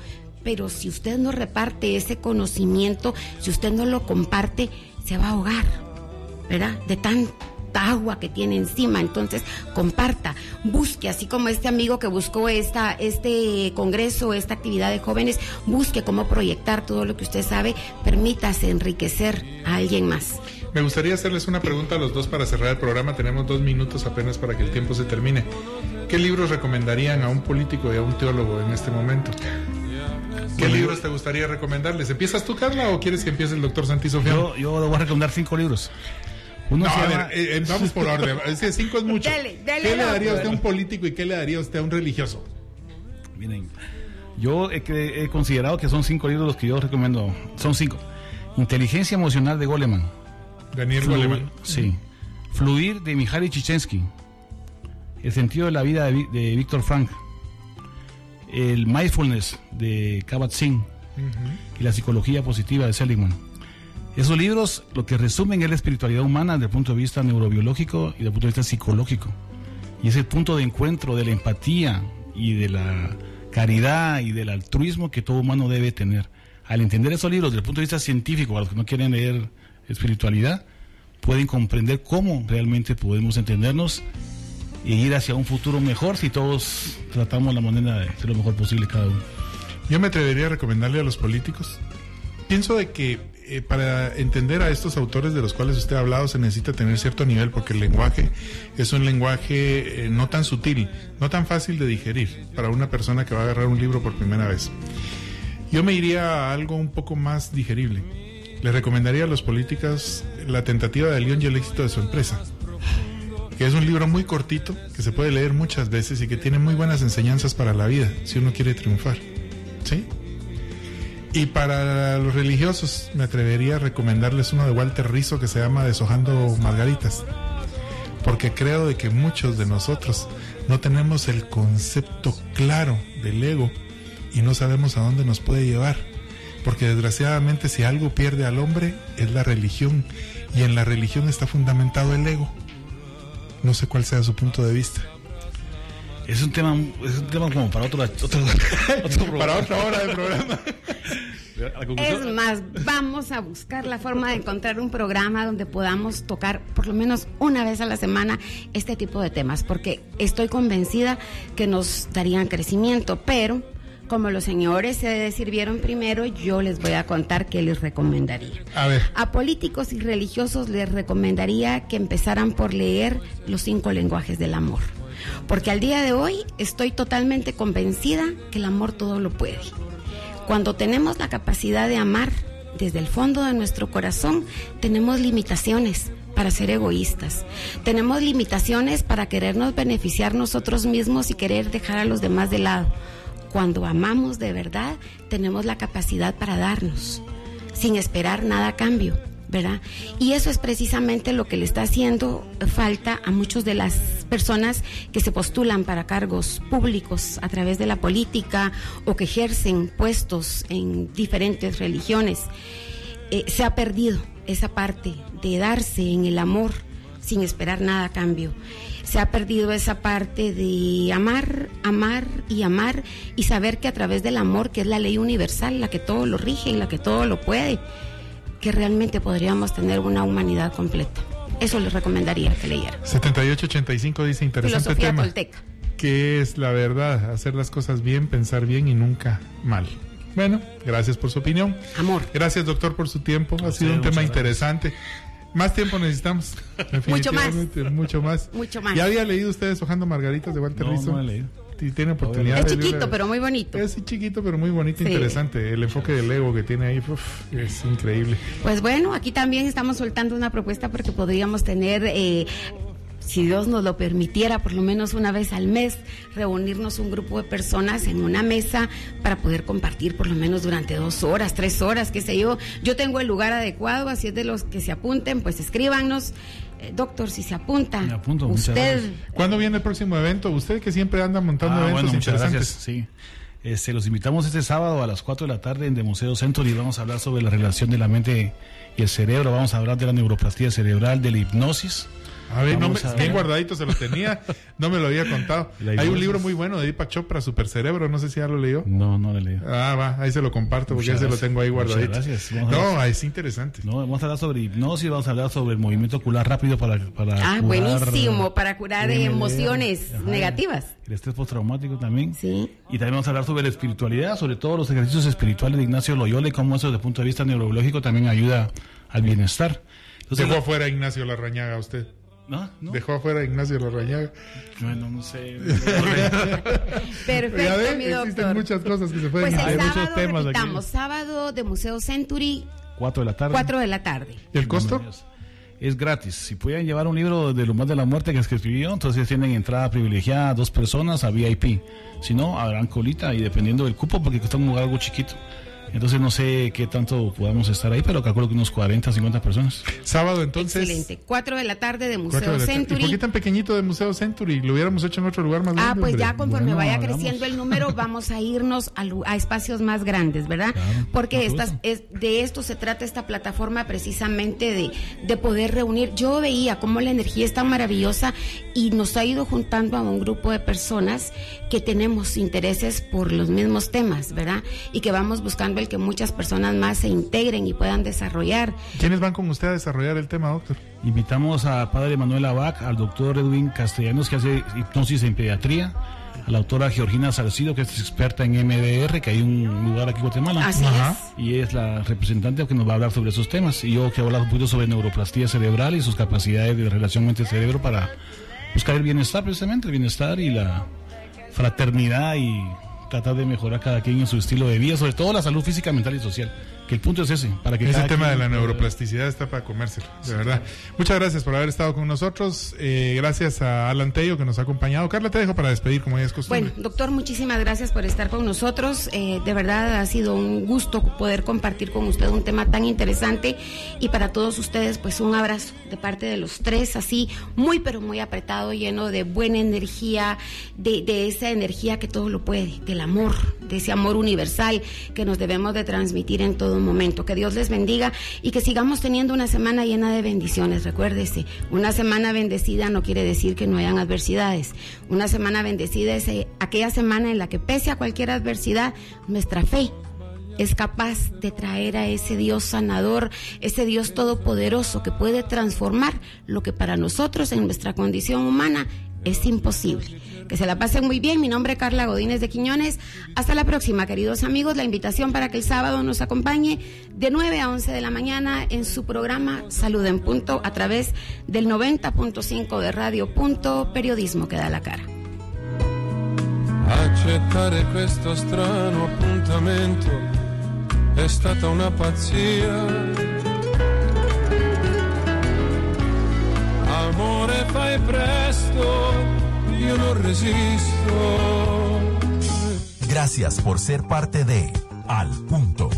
Speaker 2: pero si usted no reparte ese conocimiento, si usted no lo comparte, se va a ahogar, ¿verdad? De tanta agua que tiene encima. Entonces, comparta, busque, así como este amigo que buscó esta, este congreso, esta actividad de jóvenes, busque cómo proyectar todo lo que usted sabe, permítase enriquecer a alguien más.
Speaker 3: Me gustaría hacerles una pregunta a los dos para cerrar el programa. Tenemos dos minutos apenas para que el tiempo se termine. ¿Qué libros recomendarían a un político y a un teólogo en este momento? ¿Qué libros te gustaría recomendarles? ¿Empiezas tú, Carla, o quieres que empiece el doctor Santi Sofía?
Speaker 4: Yo, yo le voy a recomendar cinco libros.
Speaker 3: Uno no, a ver, eh, vamos por orden. Es que cinco es mucho. Dale, dale ¿Qué le daría a usted a un político y qué le daría a usted a un religioso?
Speaker 4: Miren, yo he, he, considerado que son cinco libros los que yo recomiendo. Son cinco. Inteligencia emocional de Goleman.
Speaker 3: Daniel Flu Goleman.
Speaker 4: Sí. Fluir de Mihaly Chichensky. El sentido de la vida de, de Víctor Frank. El mindfulness de Kabat-Zinn. Uh -huh. Y la psicología positiva de Seligman. Esos libros lo que resumen es la espiritualidad humana desde el punto de vista neurobiológico y desde el punto de vista psicológico. Y es el punto de encuentro de la empatía y de la caridad y del altruismo que todo humano debe tener. Al entender esos libros desde el punto de vista científico, a los que no quieren leer espiritualidad, pueden comprender cómo realmente podemos entendernos e ir hacia un futuro mejor si todos tratamos la manera de hacer lo mejor posible cada uno.
Speaker 3: Yo me atrevería a recomendarle a los políticos. Pienso de que eh, para entender a estos autores de los cuales usted ha hablado se necesita tener cierto nivel porque el lenguaje es un lenguaje eh, no tan sutil, no tan fácil de digerir para una persona que va a agarrar un libro por primera vez. Yo me iría a algo un poco más digerible. Le recomendaría a los políticos La tentativa de León y el éxito de su empresa, que es un libro muy cortito, que se puede leer muchas veces y que tiene muy buenas enseñanzas para la vida, si uno quiere triunfar. ¿Sí? Y para los religiosos me atrevería a recomendarles uno de Walter Rizzo que se llama Deshojando Margaritas. Porque creo de que muchos de nosotros no tenemos el concepto claro del ego y no sabemos a dónde nos puede llevar. Porque desgraciadamente si algo pierde al hombre es la religión y en la religión está fundamentado el ego. No sé cuál sea su punto de vista.
Speaker 4: Es un tema, es un tema como para otro, otro,
Speaker 3: otro para otra hora de programa.
Speaker 2: Es más, vamos a buscar la forma de encontrar un programa donde podamos tocar por lo menos una vez a la semana este tipo de temas, porque estoy convencida que nos darían crecimiento, pero como los señores se sirvieron primero, yo les voy a contar qué les recomendaría.
Speaker 3: A ver.
Speaker 2: A políticos y religiosos les recomendaría que empezaran por leer los cinco lenguajes del amor. Porque al día de hoy estoy totalmente convencida que el amor todo lo puede. Cuando tenemos la capacidad de amar desde el fondo de nuestro corazón, tenemos limitaciones para ser egoístas. Tenemos limitaciones para querernos beneficiar nosotros mismos y querer dejar a los demás de lado. Cuando amamos de verdad, tenemos la capacidad para darnos, sin esperar nada a cambio. ¿verdad? Y eso es precisamente lo que le está haciendo falta a muchas de las personas que se postulan para cargos públicos a través de la política o que ejercen puestos en diferentes religiones. Eh, se ha perdido esa parte de darse en el amor sin esperar nada a cambio. Se ha perdido esa parte de amar, amar y amar y saber que a través del amor, que es la ley universal, la que todo lo rige y la que todo lo puede, que realmente podríamos tener una humanidad completa. Eso les recomendaría que leyeran.
Speaker 3: 7885 dice interesante
Speaker 2: Filosofía
Speaker 3: tema.
Speaker 2: tolteca.
Speaker 3: Que es la verdad, hacer las cosas bien, pensar bien y nunca mal. Bueno, gracias por su opinión.
Speaker 2: Amor.
Speaker 3: Gracias, doctor, por su tiempo. Ha sido un tema
Speaker 4: gracias.
Speaker 3: interesante. Más tiempo necesitamos.
Speaker 2: Mucho más.
Speaker 3: definitivamente, Mucho más.
Speaker 2: Mucho más.
Speaker 3: ¿Ya había leído ustedes Hojando Margaritas de Walter
Speaker 4: No,
Speaker 3: Rizzo?
Speaker 4: no he leído.
Speaker 3: Si tiene oportunidad.
Speaker 2: Es chiquito, pero muy bonito.
Speaker 3: Es chiquito, pero muy bonito,
Speaker 2: Sí.
Speaker 3: interesante. El enfoque del ego que tiene ahí uf, es increíble.
Speaker 2: Pues bueno, aquí también estamos soltando una propuesta porque podríamos tener, eh, si Dios nos lo permitiera, por lo menos una vez al mes, reunirnos un grupo de personas en una mesa para poder compartir por lo menos durante dos horas, tres horas, qué sé yo. Yo tengo el lugar adecuado, así es de los que se apunten, pues escríbanos. Eh, doctor, si se apunta,
Speaker 4: Me apunto,
Speaker 2: usted.
Speaker 3: ¿Cuándo viene el próximo evento? Usted que siempre anda montando
Speaker 4: Ah,
Speaker 3: eventos
Speaker 4: bueno, muchas
Speaker 3: interesantes.
Speaker 4: gracias. Sí. Este, los invitamos este sábado a las 4 de la tarde en The Museo Century y vamos a hablar sobre la relación de la mente y el cerebro. Vamos a hablar de la neuroplastía cerebral, de la hipnosis.
Speaker 3: A ver, no me, bien guardadito se lo tenía, no me lo había contado. Hay un libro muy bueno de Deepak Chopra, Super Cerebro, no sé si ya lo leyó.
Speaker 4: No, no le leo.
Speaker 3: Ah, va, ahí se lo comparto porque ya
Speaker 4: Muchas
Speaker 3: se lo
Speaker 4: gracias.
Speaker 3: tengo ahí
Speaker 4: Muchas
Speaker 3: guardadito.
Speaker 4: gracias. Vamos a
Speaker 3: No, es interesante.
Speaker 4: No, vamos a hablar sobre hipnosis, vamos a hablar sobre el movimiento ocular rápido para, para
Speaker 2: Ah,
Speaker 4: curar
Speaker 2: buenísimo, para curar emociones
Speaker 4: Ajá.
Speaker 2: negativas.
Speaker 4: El estrés postraumático también.
Speaker 2: Sí.
Speaker 4: Y también vamos a hablar sobre la espiritualidad, sobre todos los ejercicios espirituales de Ignacio Loyola y cómo eso desde el punto de vista neurológico también ayuda al bienestar. Entonces,
Speaker 3: Dejó afuera Ignacio Larrañaga usted.
Speaker 4: ¿No? ¿No?
Speaker 3: Dejó afuera a Ignacio Larrañaga.
Speaker 4: Bueno, no sé.
Speaker 2: Perfecto,
Speaker 3: Ya
Speaker 2: mi
Speaker 3: existen
Speaker 2: doctor.
Speaker 3: muchas cosas que se pueden
Speaker 2: Pues el
Speaker 4: Hay
Speaker 3: hacer.
Speaker 4: muchos
Speaker 2: sábado,
Speaker 4: temas aquí.
Speaker 2: repitamos, sábado de Museo Century,
Speaker 4: 4 de la tarde.
Speaker 2: 4 de la tarde.
Speaker 3: ¿Y el costo?
Speaker 4: Es gratis. Si pueden llevar un libro de Lumbar de la Muerte que escribió, entonces tienen entrada privilegiada a dos personas a VIP. Si no, habrán colita y dependiendo del cupo, porque cuesta un lugar algo chiquito. Entonces no sé qué tanto podamos estar ahí, pero calculo que unos 40, 50 personas.
Speaker 3: Sábado entonces.
Speaker 2: Excelente. 4 de la tarde de Museo
Speaker 3: de tarde. ¿Y por qué
Speaker 2: Century.
Speaker 3: tan pequeñito de Museo Century? Lo hubiéramos hecho en otro lugar más grande.
Speaker 2: Ah, pues ya conforme
Speaker 4: Bueno,
Speaker 2: vaya
Speaker 4: hagamos.
Speaker 2: creciendo el número, vamos a irnos a, lu- a espacios más grandes, ¿verdad?
Speaker 4: Claro,
Speaker 2: Porque estas, es, de esto se trata esta plataforma precisamente de, de poder reunir. Yo veía cómo la energía es tan maravillosa y nos ha ido juntando a un grupo de personas que tenemos intereses por los mismos temas, ¿verdad? Y que vamos buscando el que muchas personas más se integren y puedan desarrollar.
Speaker 3: ¿Quiénes van con usted a desarrollar el tema, doctor?
Speaker 4: Invitamos a padre Manuel Abac, al doctor Edwin Castellanos, que hace hipnosis en pediatría, a la autora Georgina Salcido, que es experta en MDR, que hay un lugar aquí en Guatemala.
Speaker 2: Así
Speaker 3: Ajá.
Speaker 2: es.
Speaker 4: Y es la representante que nos va a hablar sobre esos temas. Y yo quiero hablar un poquito sobre neuroplastía cerebral y sus capacidades de relación mente-cerebro para buscar el bienestar, precisamente, el bienestar y la fraternidad y tratar de mejorar cada quien en su estilo de vida, sobre todo la salud física, mental y social. Que el punto es ese, para que
Speaker 3: Ese tema de la
Speaker 4: pueda-
Speaker 3: neuroplasticidad está para comérselo, de verdad. Muchas gracias por haber estado con nosotros. Eh, gracias a Alan Tello que nos ha acompañado. Carla, te dejo para despedir, como ya es costumbre.
Speaker 2: Bueno, doctor, muchísimas gracias por estar con nosotros. Eh, de verdad ha sido un gusto poder compartir con usted un tema tan interesante y para todos ustedes, pues un abrazo de parte de los tres, así muy pero muy apretado, lleno de buena energía, de, de esa energía que todo lo puede, del amor, de ese amor universal que nos debemos de transmitir en todo momento. Que Dios les bendiga y que sigamos teniendo una semana llena de bendiciones. Recuérdese, una semana bendecida no quiere decir que no hayan adversidades. Una semana bendecida es eh, aquella semana en la que pese a cualquier adversidad, nuestra fe es capaz de traer a ese Dios sanador, ese Dios todopoderoso que puede transformar lo que para nosotros en nuestra condición humana es imposible. Que se la pasen muy bien. Mi nombre es Carla Godínez de Quiñones. Hasta la próxima, queridos amigos. La invitación para que el sábado nos acompañe de 9 a 11 de la mañana en su programa Salud en Punto a través del 90.5 de Radio Punto, periodismo que da la cara.
Speaker 6: Accettare questo strano appuntamento è stata una pazzia. Amore, fai presto, io non resisto.
Speaker 1: Gracias por ser parte de Al Punto.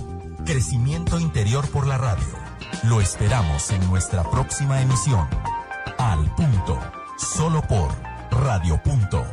Speaker 1: Crecimiento interior por la radio. Lo esperamos en nuestra próxima emisión. Al punto. Solo por Radio Punto